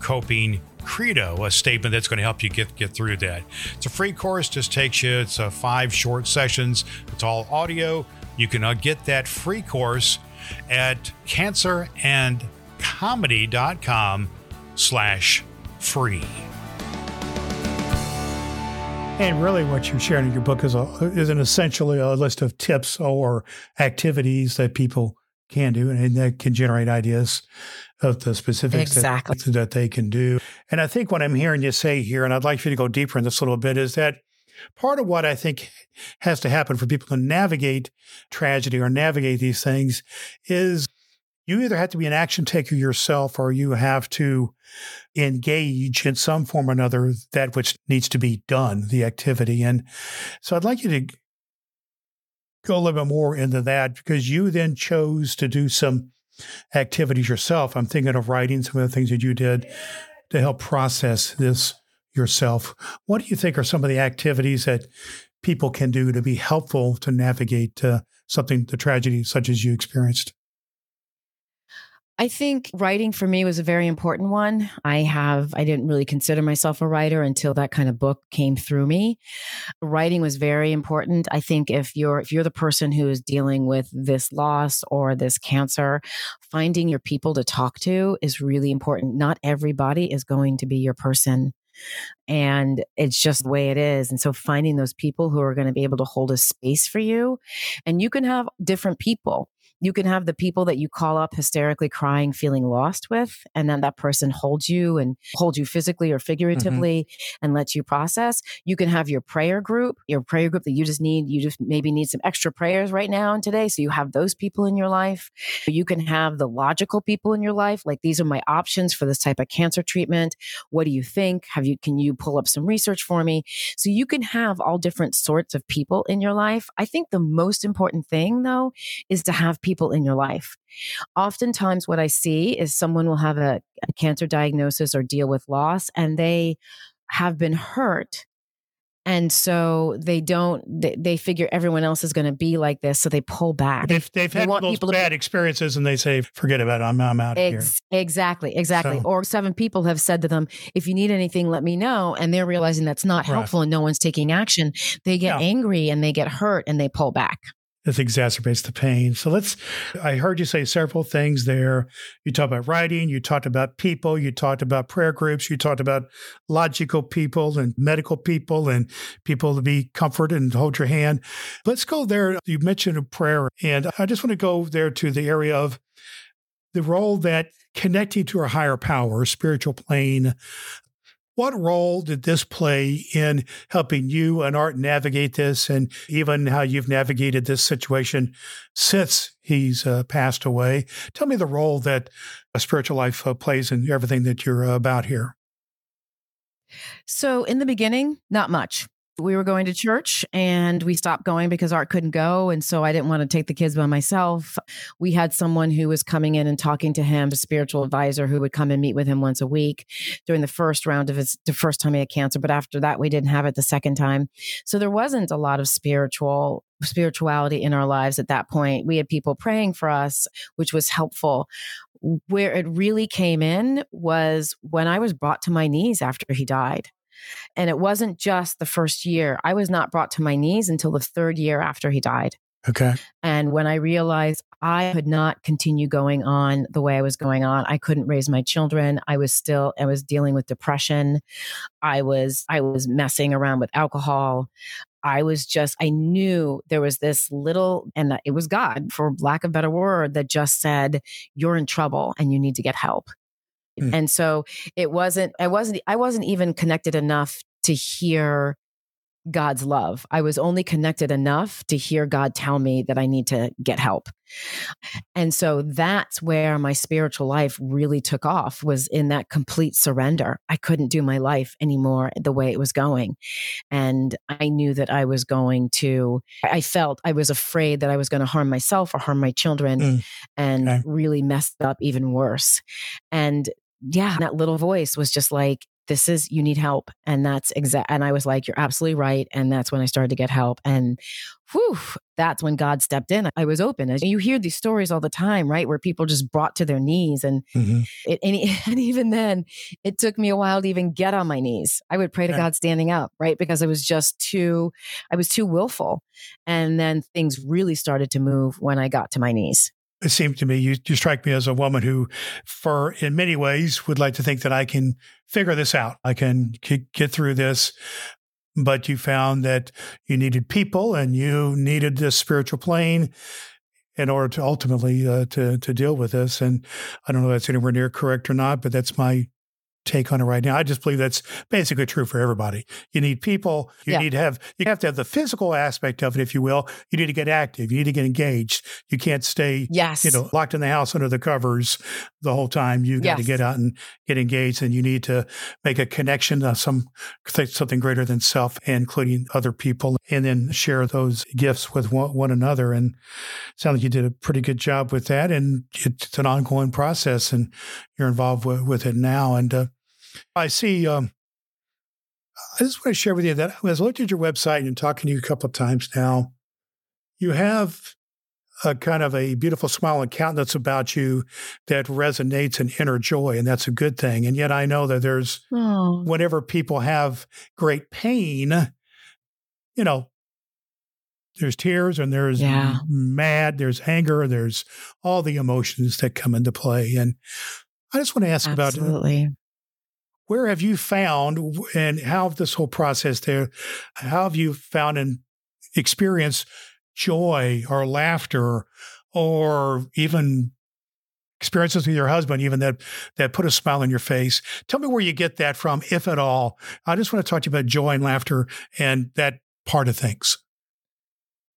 coping credo, a statement that's going to help you get get through that. It's a free course, just takes you it's uh, five short sessions. It's all audio. You can uh, get that free course at cancerandcomedy.com slash free. And really, what you're sharing in your book is a, is an essentially a uh, list of tips or activities that people can do, and that can generate ideas of the specifics that- Exactly. that, they can do. And I think what I'm hearing you say here, and I'd like for you to go deeper in this a little bit, is that part of what I think has to happen for people to navigate tragedy or navigate these things is you either have to be an action taker yourself or you have to engage in some form or another that which needs to be done, the activity. And so I'd like you to go a little bit more into that because you then chose to do some activities yourself. I'm thinking of writing some of the things that you did to help process this yourself. What do you think are some of the activities that people can do to be helpful to navigate uh, something, the tragedy such as you experienced? I think writing for me was a very important one. I have, I didn't really consider myself a writer until that kind of book came through me. Writing was very important. I think if you're, if you're the person who is dealing with this loss or this cancer, finding your people to talk to is really important. Not everybody is going to be your person and it's just the way it is. And so finding those people who are going to be able to hold a space for you and you can have different people you can have the people that you call up hysterically crying, feeling lost with, and then that person holds you and holds you physically or mm-hmm. figuratively mm-hmm. and lets you process. You can have your prayer group, your prayer group that you just need, you just maybe need some extra prayers right now and today. So you have those people in your life. You can have the logical people in your life. Like these are my options for this type of cancer treatment. What do you think? Have you, can you pull up some research for me? So you can have all different sorts of people in your life. I think the most important thing though is to have people people in your life. Oftentimes, what I see is someone will have a, a cancer diagnosis or deal with loss, and they have been hurt and so they don't they, they figure everyone else is going to be like this so they pull back they've, they've had those bad to, experiences and they say forget about it i'm, I'm out ex- here exactly exactly so, or seven people have said to them if you need anything let me know and they're realizing that's not helpful right. and no one's taking action they get yeah. angry and they get hurt and they pull back this exacerbates the pain. So let's, I heard you say several things there. You talked about writing, you talked about people, you talked about prayer groups, you talked about logical people and medical people and people to be comforted and hold your hand. Let's go there. You mentioned a prayer, and I just want to go there to the area of the role that connecting to a higher power, spiritual plane, what role did this play in helping you and Art navigate this, and even how you've navigated this situation since he's uh, passed away? Tell me the role that a spiritual life uh, plays in everything that you're uh, about here. So, in the beginning, not much we were going to church and we stopped going because Art couldn't go. And so I didn't want to take the kids by myself. We had someone who was coming in and talking to him, a spiritual advisor who would come and meet with him once a week during the first round of his, the first time he had cancer. But after that, we didn't have it the second time. So there wasn't a lot of spiritual spirituality in our lives at that point. We had people praying for us, which was helpful. Where it really came in was when I was brought to my knees after he died. And it wasn't just the first year. I was not brought to my knees until the third year after he died. Okay. And when I realized I could not continue going on the way I was going on, I couldn't raise my children. I was still I was dealing with depression. I was I was messing around with alcohol. I was just I knew there was this little and it was God for lack of a better word that just said you're in trouble and you need to get help. Mm. And so it wasn't, I wasn't, I wasn't even connected enough to hear God's love. I was only connected enough to hear God tell me that I need to get help. And so that's where my spiritual life really took off was in that complete surrender. I couldn't do my life anymore the way it was going. And I knew that I was going to I felt I was afraid that I was going to harm myself or harm my children mm. and okay. really messed up even worse. And yeah, that little voice was just like, this is, you need help. And that's exact. And I was like, you're absolutely right. And that's when I started to get help. And whew, that's when God stepped in. I was open. You hear these stories all the time, right? Where people just brought to their knees. And, mm-hmm. it, and, and, even then, it took me a while to even get on my knees. I would pray to God standing up, right? Because I was just too, I was too willful. And then things really started to move when I got to my knees it seemed to me you, you strike me as a woman who, for in many ways, would like to think that I can figure this out. I can get through this. But you found that you needed people and you needed this spiritual plane in order to ultimately uh, to to deal with this. And I don't know if that's anywhere near correct or not, but that's my take on it right now. I just believe that's basically true for everybody. You need people. You yeah. need to have you have to have the physical aspect of it, if you will. You need to get active. You need to get engaged. You can't stay yes. you know, locked in the house under the covers. The whole time. You've got to get out and get engaged, and you need to make a connection to some something greater than self, including other people, and then share those gifts with one, one another. And it sounds like you did a pretty good job with that. And it's an ongoing process, and you're involved with, with it now. And uh, I see. Um, I just want to share with you that as I looked at your website and talking to you a couple of times now, you have a kind of a beautiful smile and countenance about you that resonates an inner joy, and that's a good thing. And yet, I know that there's Oh, whenever people have great pain, you know, there's tears and there's Yeah. mad, there's anger, there's all the emotions that come into play. And I just want to ask about uh, absolutely. where have you found and how this whole process there, how have you found and experienced joy or laughter or even experiences with your husband, even that that put a smile on your face. Tell me where you get that from, if at all. I just want to talk to you about joy and laughter and that part of things.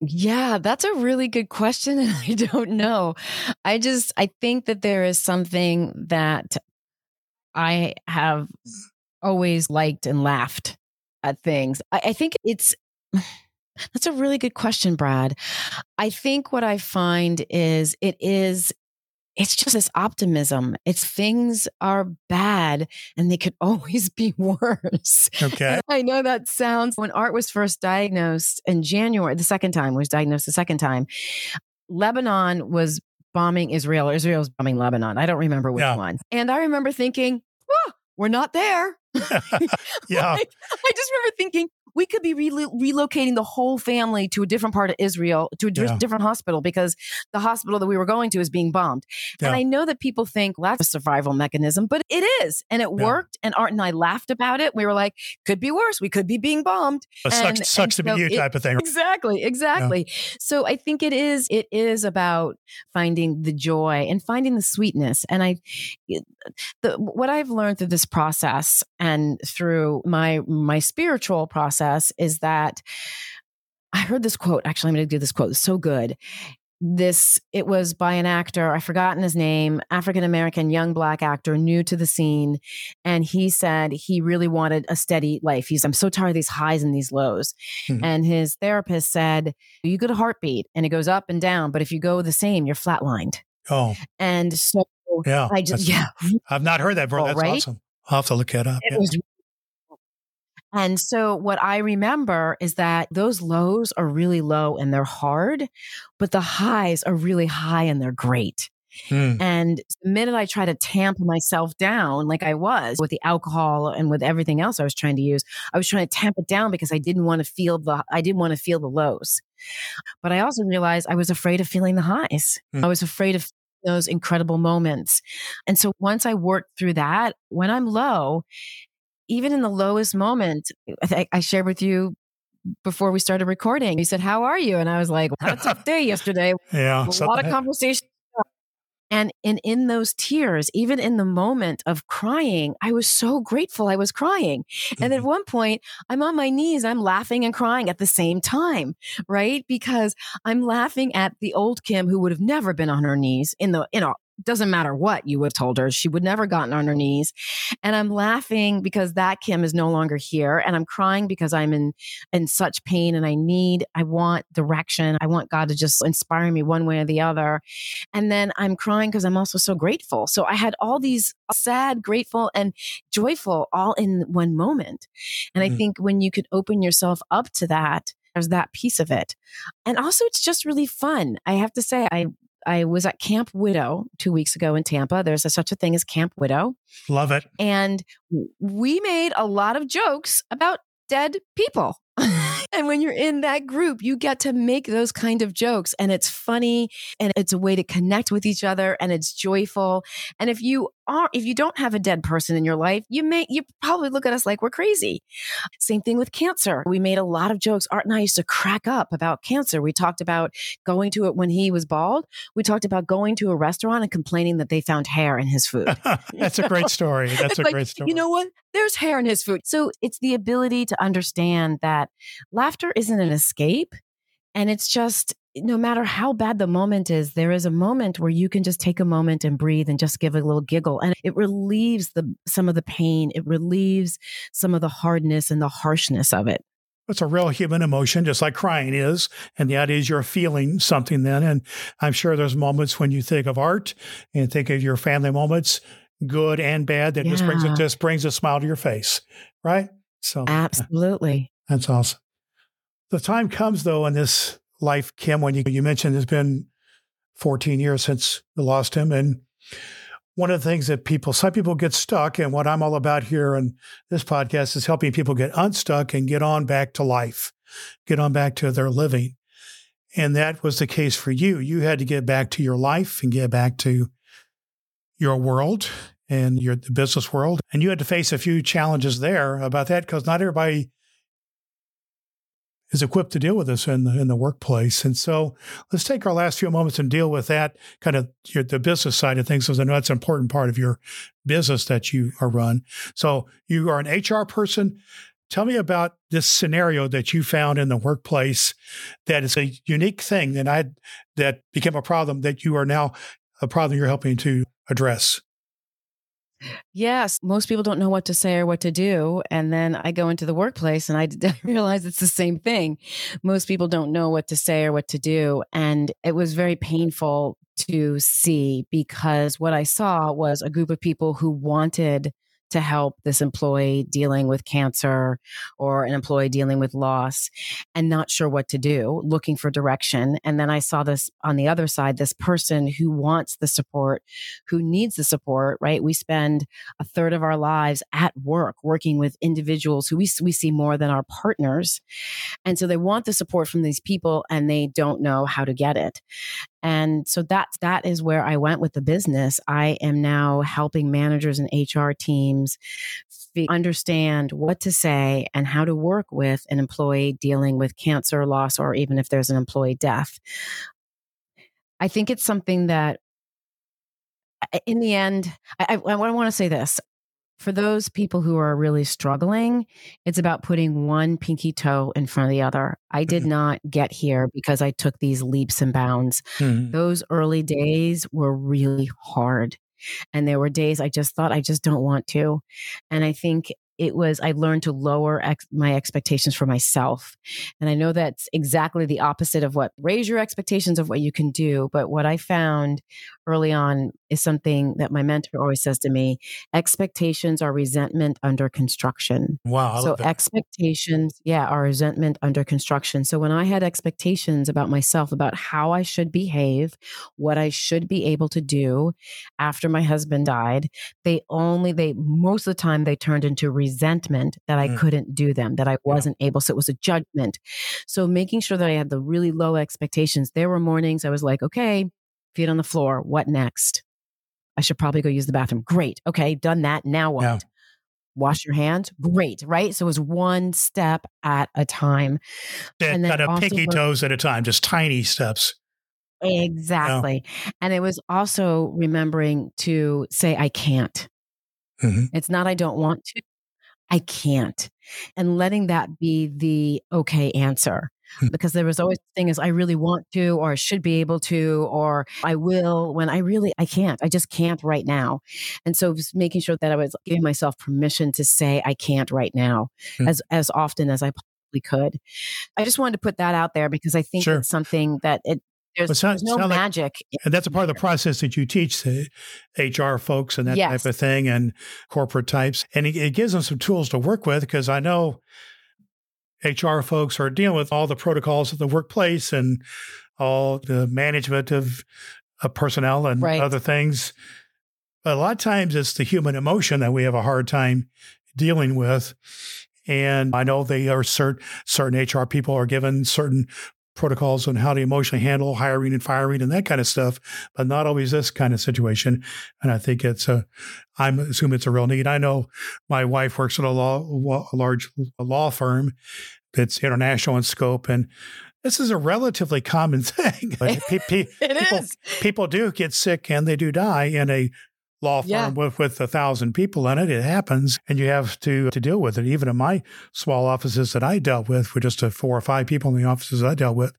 Yeah, that's a really good question. And I don't know. I just, I think that there is something that I have always liked and laughed at things. I, I think it's, that's a really good question, Brad. I think what I find is it is, it's just this optimism. It's things are bad and they could always be worse. Okay. I know that sounds when Art was first diagnosed in January, the second time was diagnosed the second time. Lebanon was bombing Israel, or Israel was bombing Lebanon. I don't remember which Yeah. one. And I remember thinking, "Whoa, we're not there. Yeah. Like, I just remember thinking we could be relo- relocating the whole family to a different part of Israel, to a Yeah. different hospital because the hospital that we were going to is being bombed. And I know that people think well, that's a survival mechanism, but it is. And it Yeah. worked. And Art and I laughed about it. We were like, could be worse. We could be being bombed. Sucks, And- sucks and to be you it- type of thing. Exactly, exactly. So I think it is it is about finding the joy and finding the sweetness. And I the what I've learned through this process and through my my spiritual process is that I heard this quote. Actually, I'm going to do this quote. It's so good. This it was by an actor. I've forgotten his name. African American young black actor, new to the scene, and he said he really wanted a steady life. He's I'm so tired of these highs and these lows. Mhm. And his therapist said, "You get a heartbeat, and it goes up and down, but if you go the same, you're flatlined." Oh, And so yeah. I just yeah, I've not heard that before. All That's right. awesome. I'll have to look that up. it Yeah. was and so what I remember is that those lows are really low and they're hard, but the highs are really high and they're great. Hmm. And the minute I try to tamp myself down, like I was with the alcohol and with everything else I was trying to use, I was trying to tamp it down because I didn't want to feel the I didn't want to feel the lows. But I also realized I was afraid of feeling the highs. Hmm. I was afraid of those incredible moments. And so once I worked through that, when I'm low, even in the lowest moment, I, I shared with you before we started recording. You said, "How are you?" And I was like, "Had a tough day yesterday Yeah. a lot of conversation. And in, in those tears, even in the moment of crying, I was so grateful I was crying. And at Mhm. one point, I'm on my knees, I'm laughing and crying at the same time, right? Because I'm laughing at the old Kim who would have never been on her knees in the, you know, doesn't matter what you would have told her, she would never gotten on her knees. And I'm laughing because that Kim is no longer here. And I'm crying because I'm in in such pain and I need, I want direction. I want God to just inspire me one way or the other. And then I'm crying because I'm also so grateful. So I had all these sad, grateful, and joyful all in one moment. And I Mhm. think when you could open yourself up to that, there's that piece of it. And also it's just really fun. I have to say, I I was at Camp Widow two weeks ago in Tampa. There's a, such a thing as Camp Widow. Love it. And we made a lot of jokes about dead people. and when you're in that group, you get to make those kind of jokes and it's funny and it's a way to connect with each other and it's joyful. And if you are if you don't have a dead person in your life, you may you probably look at us like we're crazy. Same thing with cancer. We made a lot of jokes. Art and I used to crack up about cancer. We talked about going to it when he was bald. We talked about going to a restaurant and complaining that they found hair in his food. That's a great story. That's a like, great story. You know what? There's hair in his food. So it's the ability to understand that laughter isn't an escape and it's just no matter how bad the moment is, there is a moment where you can just take a moment and breathe and just give a little giggle. And it relieves the some of the pain. It relieves some of the hardness and the harshness of it. It's a real human emotion, just like crying is. And the idea is you're feeling something then. And I'm sure there's moments when you think of Art and think of your family moments, good and bad, that yeah. just brings it just brings a smile to your face. Right? So absolutely. That's awesome. The time comes though in this life, Kim, when you, you mentioned it's been 14 years since we lost him. And one of the things that people, some people get stuck, and what I'm all about here on this podcast is helping people get unstuck and get on back to life, get on back to their living. And that was the case for you. You had to get back to your life and get back to your world and your the business world. And you had to face a few challenges there about that because not everybody is equipped to deal with this in the, in the workplace. And so let's take our last few moments and deal with that kind of your, the business side of things, because I know that's an important part of your business that you are run. So you are an HR person. Tell me about this scenario that you found in the workplace that is a unique thing that I that became a problem that you are now a problem you're helping to address. Yes, most people don't know what to say or what to do. And then I go into the workplace and I, realize it's the same thing. Most people don't know what to say or what to do. And it was very painful to see because what I saw was a group of people who wanted to help this employee dealing with cancer or an employee dealing with loss and not sure what to do, looking for direction. And then I saw this on the other side, this person who wants the support, who needs the support, right? We spend a third of our lives at work working with individuals who we, we see more than our partners. And so they want the support from these people and they don't know how to get it. And so that's that is where I went with the business. I am now helping managers and HR teams understand what to say and how to work with an employee dealing with cancer loss or even if there's an employee death. I think it's something that in the end, I, I, I want to say this for those people who are really struggling, it's about putting one pinky toe in front of the other. I did mm-hmm. not get here because I took these leaps and bounds. Mm-hmm. Those early days were really hard. And there were days I just thought, I just don't want to. And I think it was I learned to lower ex- my expectations for myself. And I know that's exactly the opposite of what raise your expectations of what you can do. But what I found early on is something that my mentor always says to me expectations are resentment under construction. Wow. so expectations, yeah, are resentment under construction. So when I had expectations about myself, about how I should behave, what I should be able to do after my husband died, they only, they, most of the time, they turned into resentment that I mm. couldn't do them, that I wasn't yeah. able. So it was a judgment. So making sure that I had the really low expectations. There were mornings I was like, okay, feet on the floor. What next? I should probably go use the bathroom. Great. Okay, done that. Now what? Yeah. Wash your hands. Great. Right. So it was one step at a time. and then kind of pinky toes at a time, just tiny steps. Exactly. Yeah. And it was also remembering to say, I can't. Mm-hmm. It's not I don't want to. I can't. And letting that be the okay answer. Hmm. because there was always the thing is I really want to or should be able to or I will when I really I can't. I just can't right now. And so making sure that I was giving myself permission to say I can't right now mm. as as often as I possibly could. I just wanted to put that out there because I think sure. it's something that it there's, sound, there's no magic. Like, and that's a part of the process that you teach the HR folks and that yes. type of thing and corporate types. And it, it gives them some tools to work with because I know HR folks are dealing with all the protocols of the workplace and all the management of, of personnel and right. other things. But a lot of times it's the human emotion that we have a hard time dealing with. And I know they are certain certain HR people are given certain protocols on how to emotionally handle hiring and firing and that kind of stuff, but not always this kind of situation. And I think it's a, I'm assuming it's a real need. I know my wife works at a law, a large law firm that's international in scope, and this is a relatively common thing. But pe- pe- it people, is. people do get sick and they do die in a law firm yeah. with, with a thousand people in it. It happens and you have to to deal with it. Even in my small offices that I dealt with, with just a four or five people in the offices I dealt with,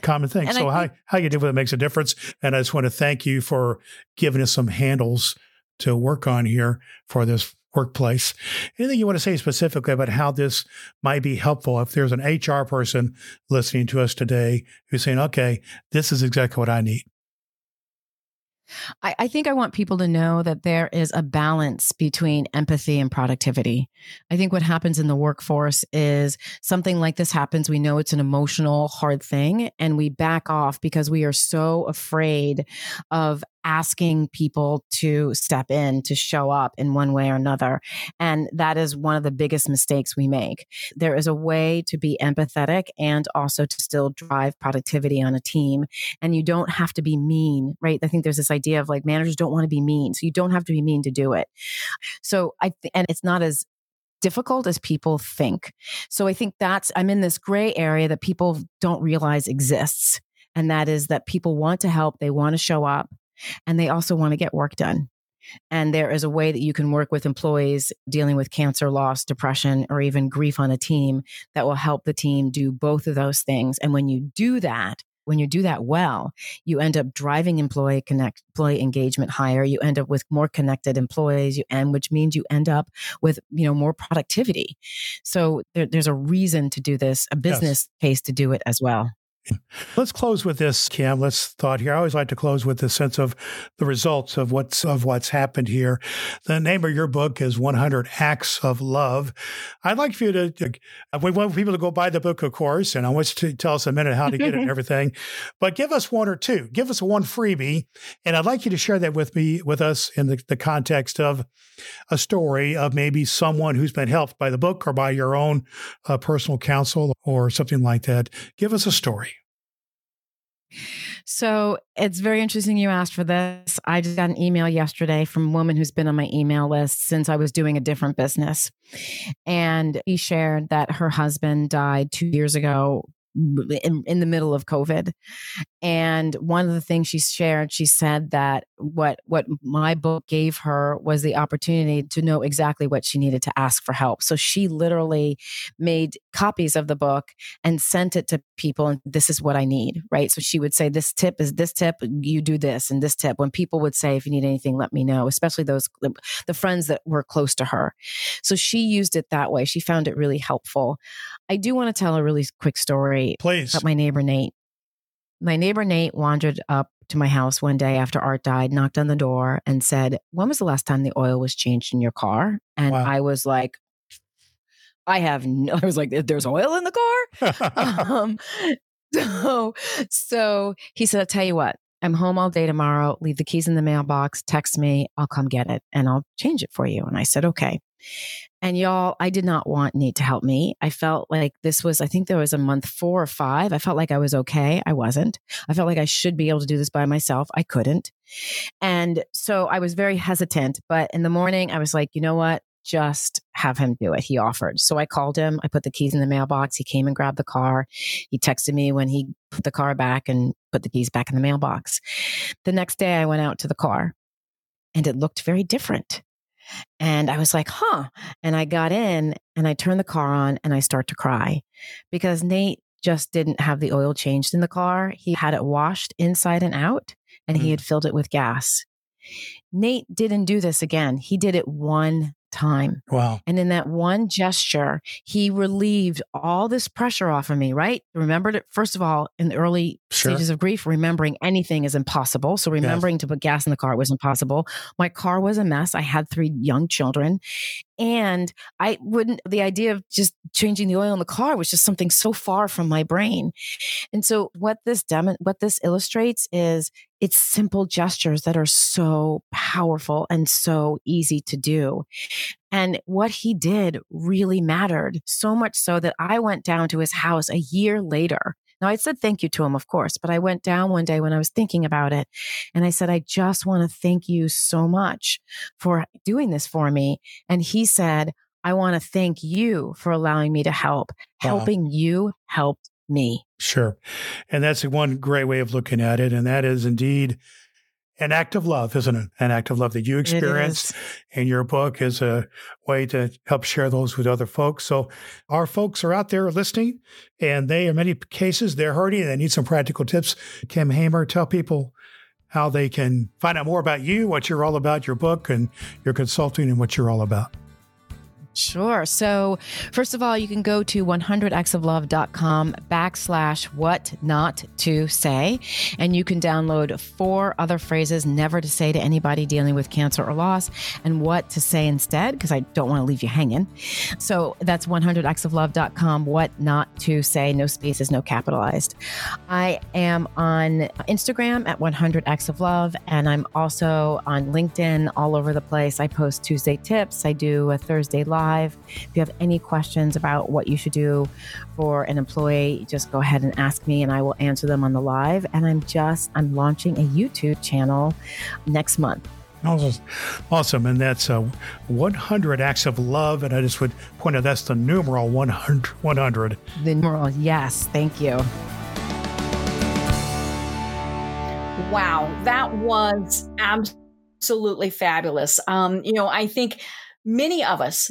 common thing. And so I how how you deal with it makes a difference. And I just want to thank you for giving us some handles to work on here for this workplace. Anything you want to say specifically about how this might be helpful if there's an HR person listening to us today who's saying, okay, this is exactly what I need. I, I think I want people to know that there is a balance between empathy and productivity. I think what happens in the workforce is something like this happens. We know it's an emotional, hard thing, and we back off because we are so afraid of asking people to step in, to show up in one way or another. And that is one of the biggest mistakes we make. There is a way to be empathetic and also to still drive productivity on a team and you don't have to be mean, right? I think there's this idea of like managers don't want to be mean. So you don't have to be mean to do it. So I, th- and it's not as difficult as people think. So I think that's, I'm in this gray area that people don't realize exists. And that is that people want to help, they want to show up, and they also want to get work done. And there is a way that you can work with employees dealing with cancer, loss, depression, or even grief on a team that will help the team do both of those things. And when you do that, when you do that well, you end up driving employee connect employee engagement higher. You end up with more connected employees, you end, which means you end up with you know more productivity. So there, there's a reason to do this, a business case to do it as well. Let's close with this, Kim. Let's thought here. I always like to close with the sense of the results of what's of what's happened here. The name of your book is 100 Acts of Love. I'd like for you to. We want people to go buy the book, of course, and I want you to tell us a minute how to get it and everything. But give us one or two. Give us one freebie, and I'd like you to share that with me, with us, in the, the context of a story of maybe someone who's been helped by the book or by your own uh, personal counsel or something like that. Give us a story. So it's very interesting you asked for this. I just got an email yesterday from a woman who's been on my email list since I was doing a different business. And she shared that her husband died two years ago in, in the middle of COVID. And one of the things she shared, she said that what what my book gave her was the opportunity to know exactly what she needed to ask for help. So she literally made copies of the book and sent it to people and this is what I need, right? So she would say this tip is this tip, you do this and this tip. When people would say if you need anything let me know, especially those the friends that were close to her. So she used it that way. She found it really helpful. I do want to tell a really quick story Please. about my neighbor Nate. My neighbor Nate wandered up to my house one day after Art died, knocked on the door, and said, When was the last time the oil was changed in your car? And Wow. I was like, I have no, I was like, there's oil in the car? um, so, so he said, I'll tell you what, I'm home all day tomorrow. Leave the keys in the mailbox, text me, I'll come get it and I'll change it for you. And I said, okay. And y'all, I did not want Nate to help me. I felt like this was, I think there was a month four or five. I felt like I was okay. I wasn't. I felt like I should be able to do this by myself. I couldn't. And so I was very hesitant. But in the morning, I was like, you know what? Just have him do it. He offered. So I called him. I put the keys in the mailbox. He came and grabbed the car. He texted me when he put the car back and put the keys back in the mailbox. The next day, I went out to the car and it looked very different. And I was like, huh. And I got in and I turned the car on and I start to cry because Nate just didn't have the oil changed in the car. He had it washed inside and out and he Mm. had filled it with gas. Nate didn't do this again. He did it one time. wow. And in that one gesture, he relieved all this pressure off of me, right? Remembered it, first of all, in the early Sure. stages of grief, remembering anything is impossible. So remembering to put gas in the car was impossible. My car was a mess. I had three young children. And I wouldn't, the idea of just changing the oil in the car was just something so far from my brain. And so what this demo, what this illustrates is it's simple gestures that are so powerful and so easy to do. And what he did really mattered so much so that I went down to his house a year later. Now, I said thank you to him, of course, but I went down one day when I was thinking about it and I said, I just want to thank you so much for doing this for me. And he said, I want to thank you for allowing me to help. Wow. Helping you helped me. Sure. And that's one great way of looking at it. And that is indeed an act of love, isn't it? An act of love that you experienced in your book is a way to help share those with other folks. So our folks are out there listening and they, in many cases, they're hurting. And they need some practical tips. Kim Hamer, tell people how they can find out more about you, what you're all about, your book and your consulting and what you're all about. Sure. So, first of all, you can go to 100actsoflove.com backslash what not to say, and you can download four other phrases never to say to anybody dealing with cancer or loss and what to say instead, because I don't want to leave you hanging. So, that's 100actsoflove.com, what not to say, no spaces, no capitalized. I am on Instagram at 100actsoflove, and I'm also on LinkedIn all over the place. I post Tuesday tips, I do a Thursday live live. If you have any questions about what you should do for an employee, just go ahead and ask me and I will answer them on the live. And I'm just, I'm launching a YouTube channel next month. Awesome. And that's uh, 100 acts of love. And I just would point out that's the numeral 100. 100. The numeral, yes. Thank you. Wow. That was absolutely fabulous. Um, you know, I think many of us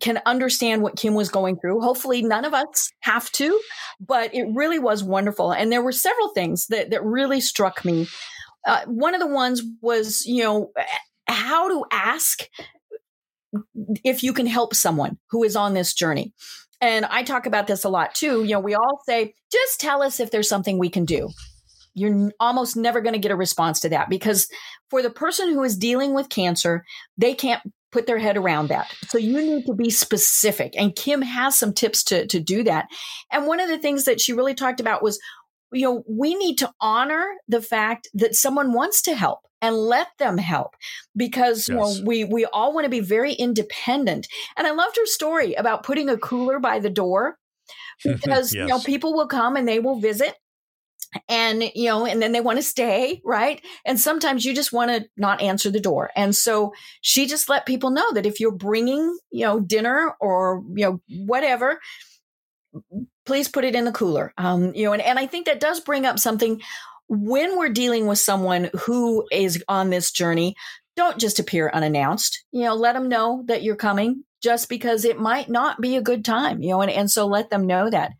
can understand what Kim was going through. Hopefully, none of us have to, but it really was wonderful. And there were several things that, that really struck me. Uh, one of the ones was, you know, how to ask if you can help someone who is on this journey. And I talk about this a lot too. You know, we all say, just tell us if there's something we can do. You're almost never going to get a response to that because for the person who is dealing with cancer, they can't put their head around that. So you need to be specific. And Kim has some tips to, to do that. And one of the things that she really talked about was, you know, we need to honor the fact that someone wants to help and let them help because yes. you know, we, we all want to be very independent. And I loved her story about putting a cooler by the door because, yes. you know, people will come and they will visit and you know and then they want to stay right? And sometimes you just want to not answer the door. And so she just let people know that if you're bringing you know dinner or you know whatever please put it in the cooler um you know and, and i think that does bring up something. When we're dealing with someone who is on this journey don't just appear unannounced you know let them know that you're coming just because it might not be a good time, you know, and, and so let them know that.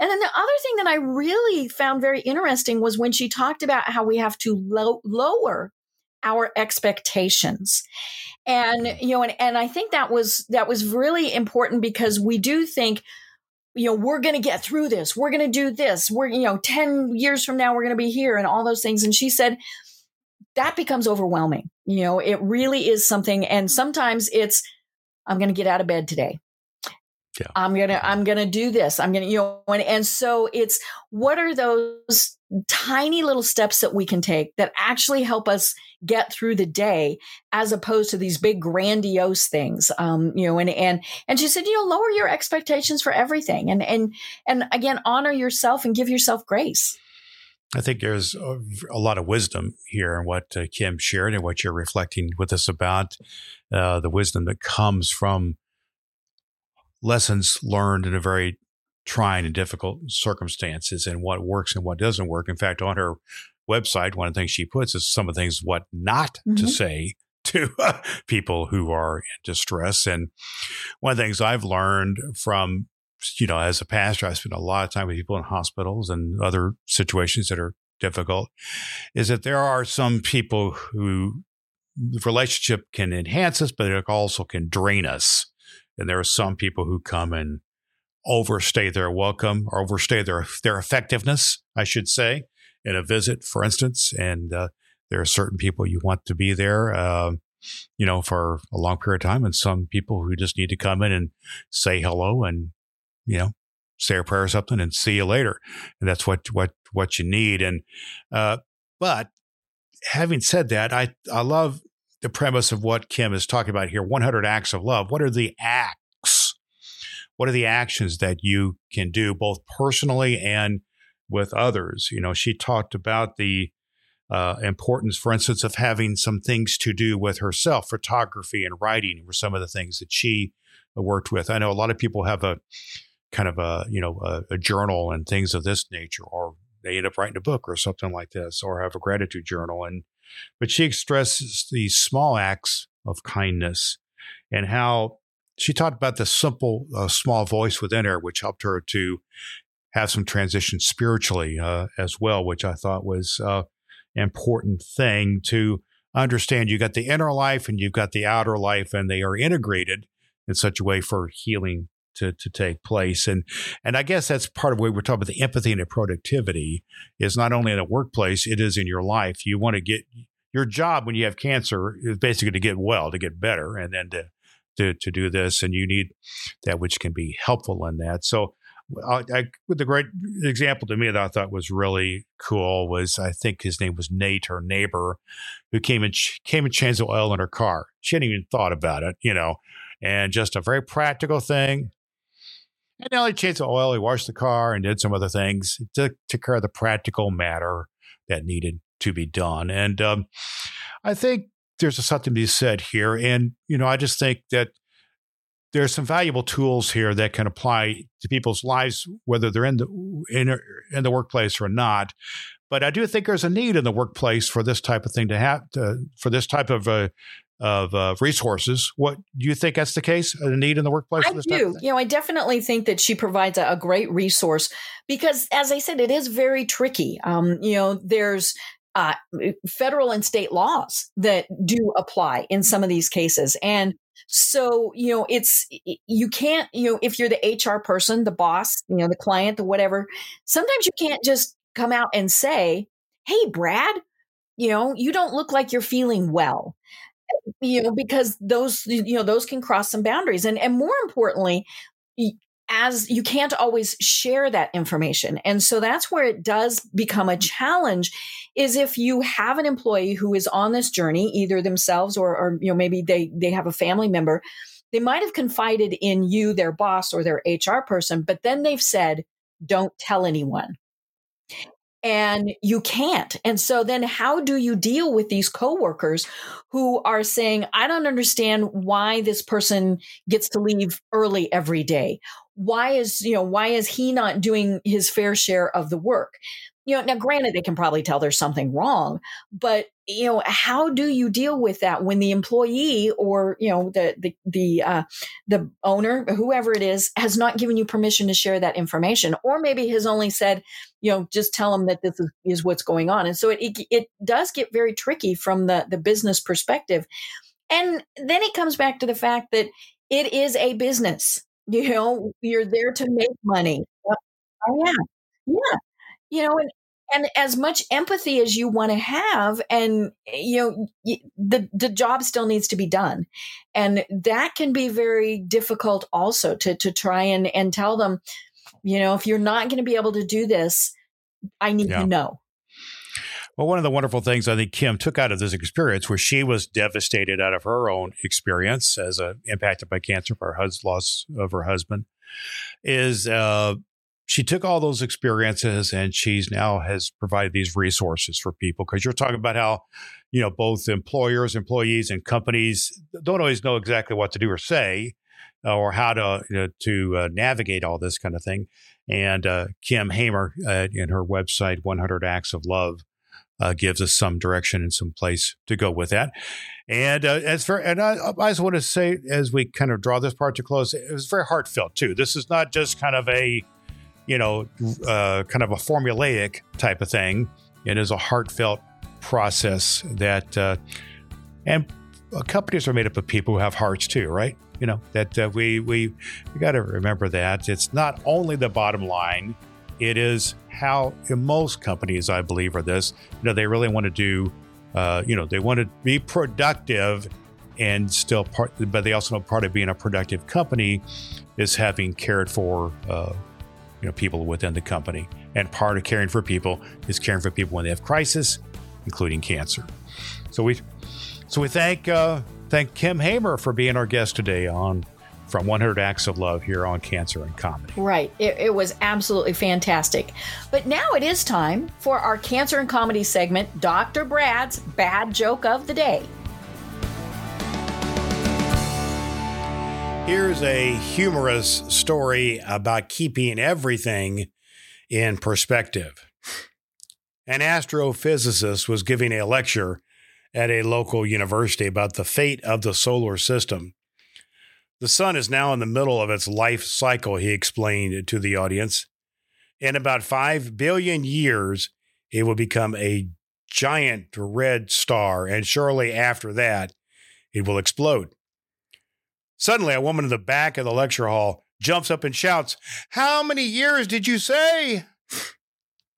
And then the other thing that I really found very interesting was when she talked about how we have to lo- lower our expectations. And, you know, and, and I think that was, that was really important because we do think, you know, we're going to get through this. We're going to do this. We're, you know, 10 years from now, we're going to be here and all those things. And she said, that becomes overwhelming. You know, it really is something. And sometimes it's, I'm going to get out of bed today. Yeah. I'm going to, I'm going to do this. I'm going to, you know, and, and so it's what are those tiny little steps that we can take that actually help us get through the day as opposed to these big grandiose things um you know and and and she said you know lower your expectations for everything and and and again honor yourself and give yourself grace I think there's a, a, lot of wisdom here in what uh, Kim shared and what you're reflecting with us about uh, the wisdom that comes from lessons learned in a very trying and difficult circumstances and what works and what doesn't work. In fact, on her website, one of the things she puts is some of the things what not mm-hmm. to say to uh, people who are in distress. And one of the things I've learned from you know, as a pastor, I spend a lot of time with people in hospitals and other situations that are difficult, is that there are some people who relationship can enhance us, but it also can drain us. And there are some people who come and overstay their welcome or overstay their their effectiveness, I should say, in a visit, for instance. And uh, there are certain people you want to be there, uh, you know, for a long period of time, and some people who just need to come in and say hello and you know, say a prayer or something and see you later. And that's what, what, what you need. And, uh, but having said that, I, I love the premise of what Kim is talking about here 100 acts of love. What are the acts? What are the actions that you can do both personally and with others? You know, she talked about the uh, importance, for instance, of having some things to do with herself. Photography and writing were some of the things that she worked with. I know a lot of people have a kind of a you know a, a, journal and things of this nature, or they end up writing a book or something like this, or have a gratitude journal. And but she stresses these small acts of kindness and how she talked about the simple, uh, small voice within her, which helped her to have some transition spiritually uh, as well, which I thought was uh, important thing to understand. You got the inner life and you've got the outer life, and they are integrated in such a way for healing to, to take place. And and I guess that's part of what we're talking about the empathy and the productivity is not only in the workplace, it is in your life. You want to get your job when you have cancer is basically to get well, to get better, and then to to, to do this. And you need that which can be helpful in that. So I, I, the great example to me that I thought was really cool was I think his name was Nate, her neighbor, who came and came and changed the oil in her car. She hadn't even thought about it, you know, and just a very practical thing. And now he changed the oil, he washed the car, and did some other things. He took, took care of the practical matter that needed to be done. And um, I think there's something to be said here. And you know, I just think that there's some valuable tools here that can apply to people's lives, whether they're in the in, in the workplace or not. But I do think there's a need in the workplace for this type of thing to have for this type of uh, of uh, resources. What do you think that's the case? A need in the workplace? I do. You know, I definitely think that she provides a, a, great resource because, as I said, it is very tricky. Um, you know, there's uh, federal and state laws that do apply in some of these cases, and so, you know, it's, you can't, you know, if you're the HR person, the boss, you know, the client, the whatever, sometimes you can't just come out and say, Hey, Brad, you know, you don't look like you're feeling well you know because those you know those can cross some boundaries. And and more importantly as you can't always share that information. And so that's where it does become a mm-hmm. challenge is if you have an employee who is on this journey, either themselves or, or you know, maybe they, they have a family member, they might have confided in you, their boss or their HR person, but then they've said, don't tell anyone and you can't. And so then how do you deal with these coworkers who are saying, I don't understand why this person gets to leave early every day why is you know why is he not doing his fair share of the work you know now granted they can probably tell there's something wrong but you know how do you deal with that when the employee or you know the the the uh, the owner whoever it is has not given you permission to share that information? Or maybe has only said you know just tell them that this is, what's going on. And so it, it it does get very tricky from the the business perspective. And then it comes back to the fact that it is a business. You know, you're there to make money. Oh yeah, yeah. You know, and and as much empathy as you want to have, and you know, the the job still needs to be done, and that can be very difficult also to to try and and tell them, you know, if you're not going to be able to do this, I need yeah. to know. Well, one of the wonderful things I think Kim took out of this experience, where she was devastated out of her own experience as a, impacted by cancer by her hus- loss of her husband, is uh, she took all those experiences and she's now has provided these resources for people because you're talking about how you know both employers employees and companies don't always know exactly what to do or say uh, or how to you know, to uh, navigate all this kind of thing and uh, kim hamer uh, in her website 100 acts of love uh, gives us some direction and some place to go with that. And uh, as for and I, I just want to say as we kind of draw this part to close, it was very heartfelt too. This is not just kind of a you know uh, kind of a formulaic type of thing. It is a heartfelt process that uh, and companies are made up of people who have hearts too, right? You know that uh, we we we got to remember that it's not only the bottom line it is how most companies, I believe, are this. You know, they really want to do, uh, you know, they want to be productive and still part, but they also know part of being a productive company is having cared for, uh, you know, people within the company. And part of caring for people is caring for people when they have crisis, including cancer. So we, so we thank uh, thank Kim Hamer for being our guest today on from 100 Acts of Love here on Cancer and Comedy. Right. It, it, was absolutely fantastic. But now it is time for our Cancer and Comedy segment, Dr. Brad's Bad Joke of the Day. Here's a humorous story about keeping everything in perspective. An astrophysicist was giving a lecture at a local university about the fate of the solar system. The sun is now in the middle of its life cycle, he explained to the audience. In about 5 billion years, it will become a giant red star, and shortly after that, it will explode. Suddenly, a woman in the back of the lecture hall jumps up and shouts, How many years did you say?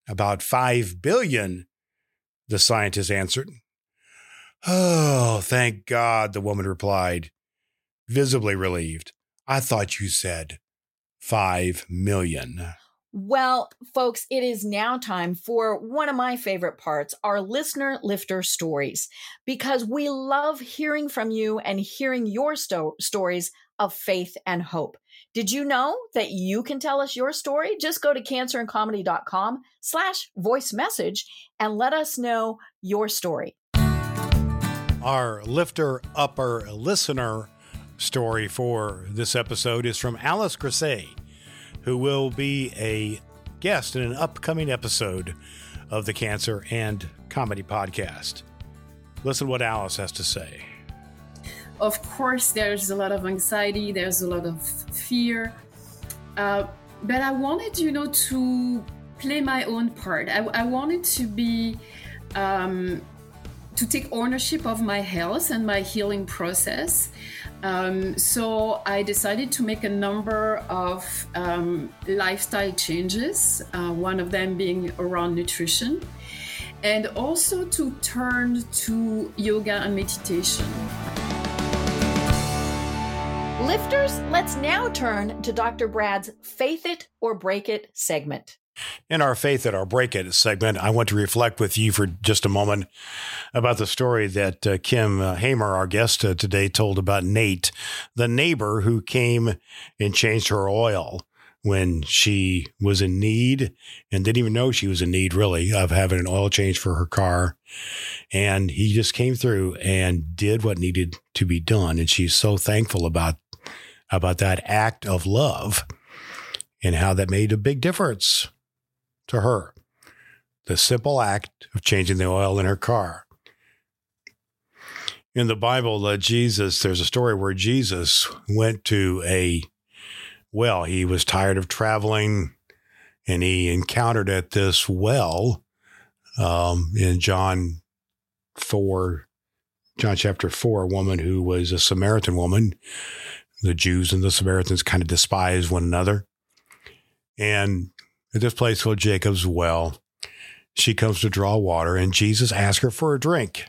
About 5 billion, the scientist answered. Oh, thank God, the woman replied, visibly relieved. I thought you said 5 million. Well, folks, it is now time for one of my favorite parts our listener lifter stories, because we love hearing from you and hearing your sto- stories of faith and hope. Did you know that you can tell us your story? Just go to cancerandcomedy.com slash voice message and let us know your story. Our lifter upper listener story for this episode is from Alice Grisey who will be a guest in an upcoming episode of the Cancer and Comedy Podcast. Listen what Alice has to say. Of course, there's a lot of anxiety, there's a lot of fear, uh, but I wanted, you know, to play my own part. I, I wanted to be. Um, to take ownership of my health and my healing process. Um, so I decided to make a number of um, lifestyle changes, uh, one of them being around nutrition, and also to turn to yoga and meditation. Lifters, let's now turn to Dr. Brad's Faith It or Break It segment. In our Faith It or Break It segment, I want to reflect with you for just a moment about the story that uh, Kim uh, Hamer, our guest uh, today, told about Nate, the neighbor who came and changed her oil when she was in need and didn't even know she was in need, really, of having an oil change for her car. And he just came through and did what needed to be done. And she's so thankful about about that act of love and how that made a big difference to her. The simple act of changing the oil in her car. In the Bible, uh, Jesus, there's a story where Jesus went to a well. He was tired of traveling and he encountered at this well um, in John 4, John chapter 4, a woman who was a Samaritan woman. The Jews and the Samaritans kind of despise one another. And at this place called Jacob's Well. She comes to draw water, and Jesus asks her for a drink.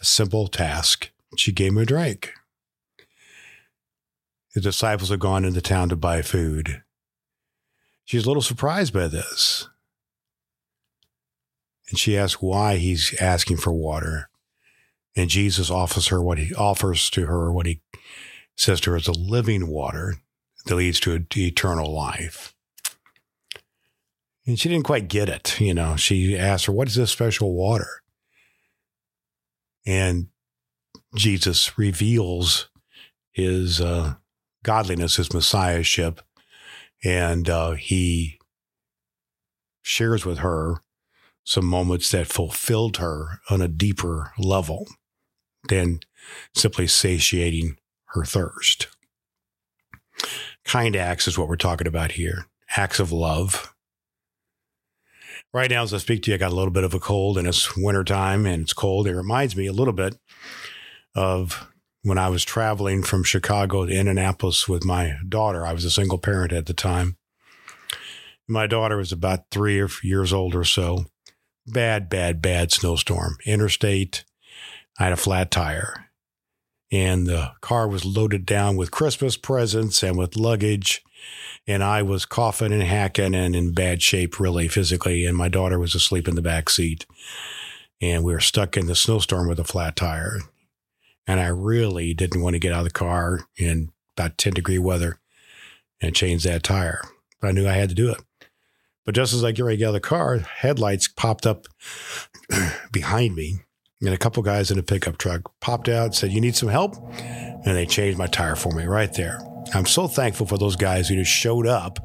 A simple task. She gave him a drink. The disciples have gone into town to buy food. She's a little surprised by this. And she asks why he's asking for water. And Jesus offers her what he offers to her, what he says to her is a living water that leads to eternal life. And she didn't quite get it. You know, she asked her, What is this special water? And Jesus reveals his uh, godliness, his messiahship, and uh, he shares with her some moments that fulfilled her on a deeper level than simply satiating her thirst. Kind acts is what we're talking about here acts of love, right now, as I speak to you, I got a little bit of a cold and it's wintertime and it's cold. It reminds me a little bit of when I was traveling from Chicago to Indianapolis with my daughter. I was a single parent at the time. My daughter was about three years old or so. Bad, bad, bad snowstorm. Interstate. I had a flat tire. And the car was loaded down with Christmas presents and with luggage and I was coughing and hacking and in bad shape, really physically. And my daughter was asleep in the back seat, and we were stuck in the snowstorm with a flat tire. And I really didn't want to get out of the car in about 10 degree weather and change that tire. But I knew I had to do it. But just as I get ready to get out of the car, headlights popped up behind me. And a couple guys in a pickup truck popped out, said, You need some help? And they changed my tire for me right there. I'm so thankful for those guys who just showed up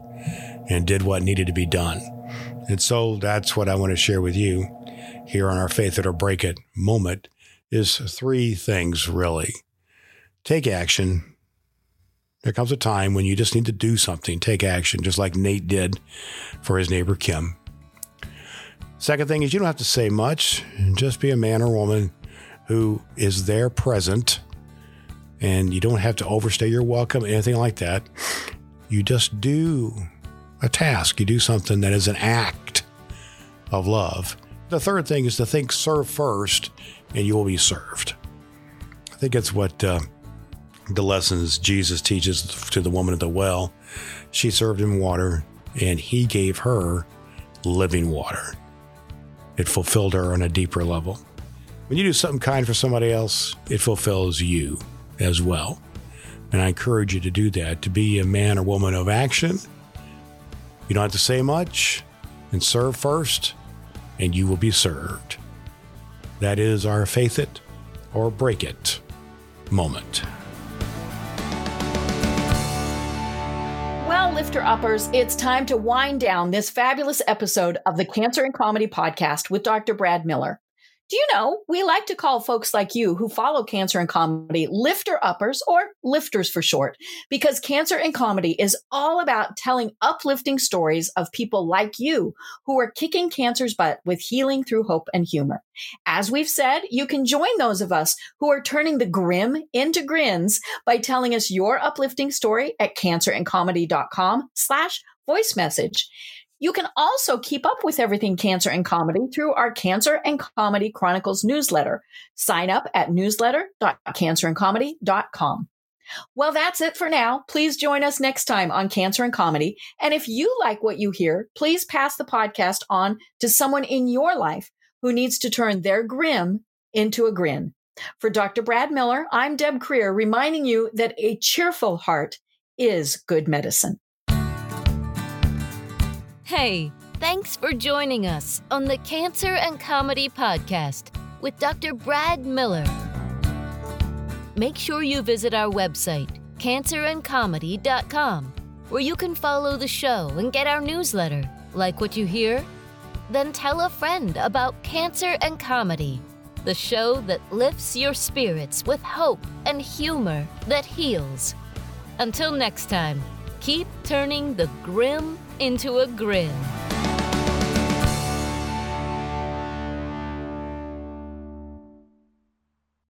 and did what needed to be done. And so that's what I want to share with you here on our Faith It or Break It moment is three things really. Take action. There comes a time when you just need to do something, take action, just like Nate did for his neighbor Kim. Second thing is you don't have to say much, just be a man or woman who is there present, and you don't have to overstay your welcome, anything like that. You just do a task, you do something that is an act of love. The third thing is to think serve first and you will be served. I think that's what uh, the lessons Jesus teaches to the woman at the well. She served him water and he gave her living water. It fulfilled her on a deeper level. When you do something kind for somebody else, it fulfills you as well. And I encourage you to do that, to be a man or woman of action. You don't have to say much and serve first, and you will be served. That is our faith it or break it moment. Well, lifter uppers, it's time to wind down this fabulous episode of the Cancer and Comedy podcast with Dr. Brad Miller. Do you know, we like to call folks like you who follow cancer and comedy lifter uppers or lifters for short, because cancer and comedy is all about telling uplifting stories of people like you who are kicking cancer's butt with healing through hope and humor. As we've said, you can join those of us who are turning the grim into grins by telling us your uplifting story at cancerandcomedy.com slash voice message. You can also keep up with everything cancer and comedy through our Cancer and Comedy Chronicles newsletter. Sign up at newsletter.cancerandcomedy.com. Well, that's it for now. Please join us next time on Cancer and Comedy. And if you like what you hear, please pass the podcast on to someone in your life who needs to turn their grim into a grin. For Dr. Brad Miller, I'm Deb Krier, reminding you that a cheerful heart is good medicine. Hey, thanks for joining us on the Cancer and Comedy Podcast with Dr. Brad Miller. Make sure you visit our website, cancerandcomedy.com, where you can follow the show and get our newsletter. Like what you hear? Then tell a friend about Cancer and Comedy, the show that lifts your spirits with hope and humor that heals. Until next time, keep turning the grim into a grin.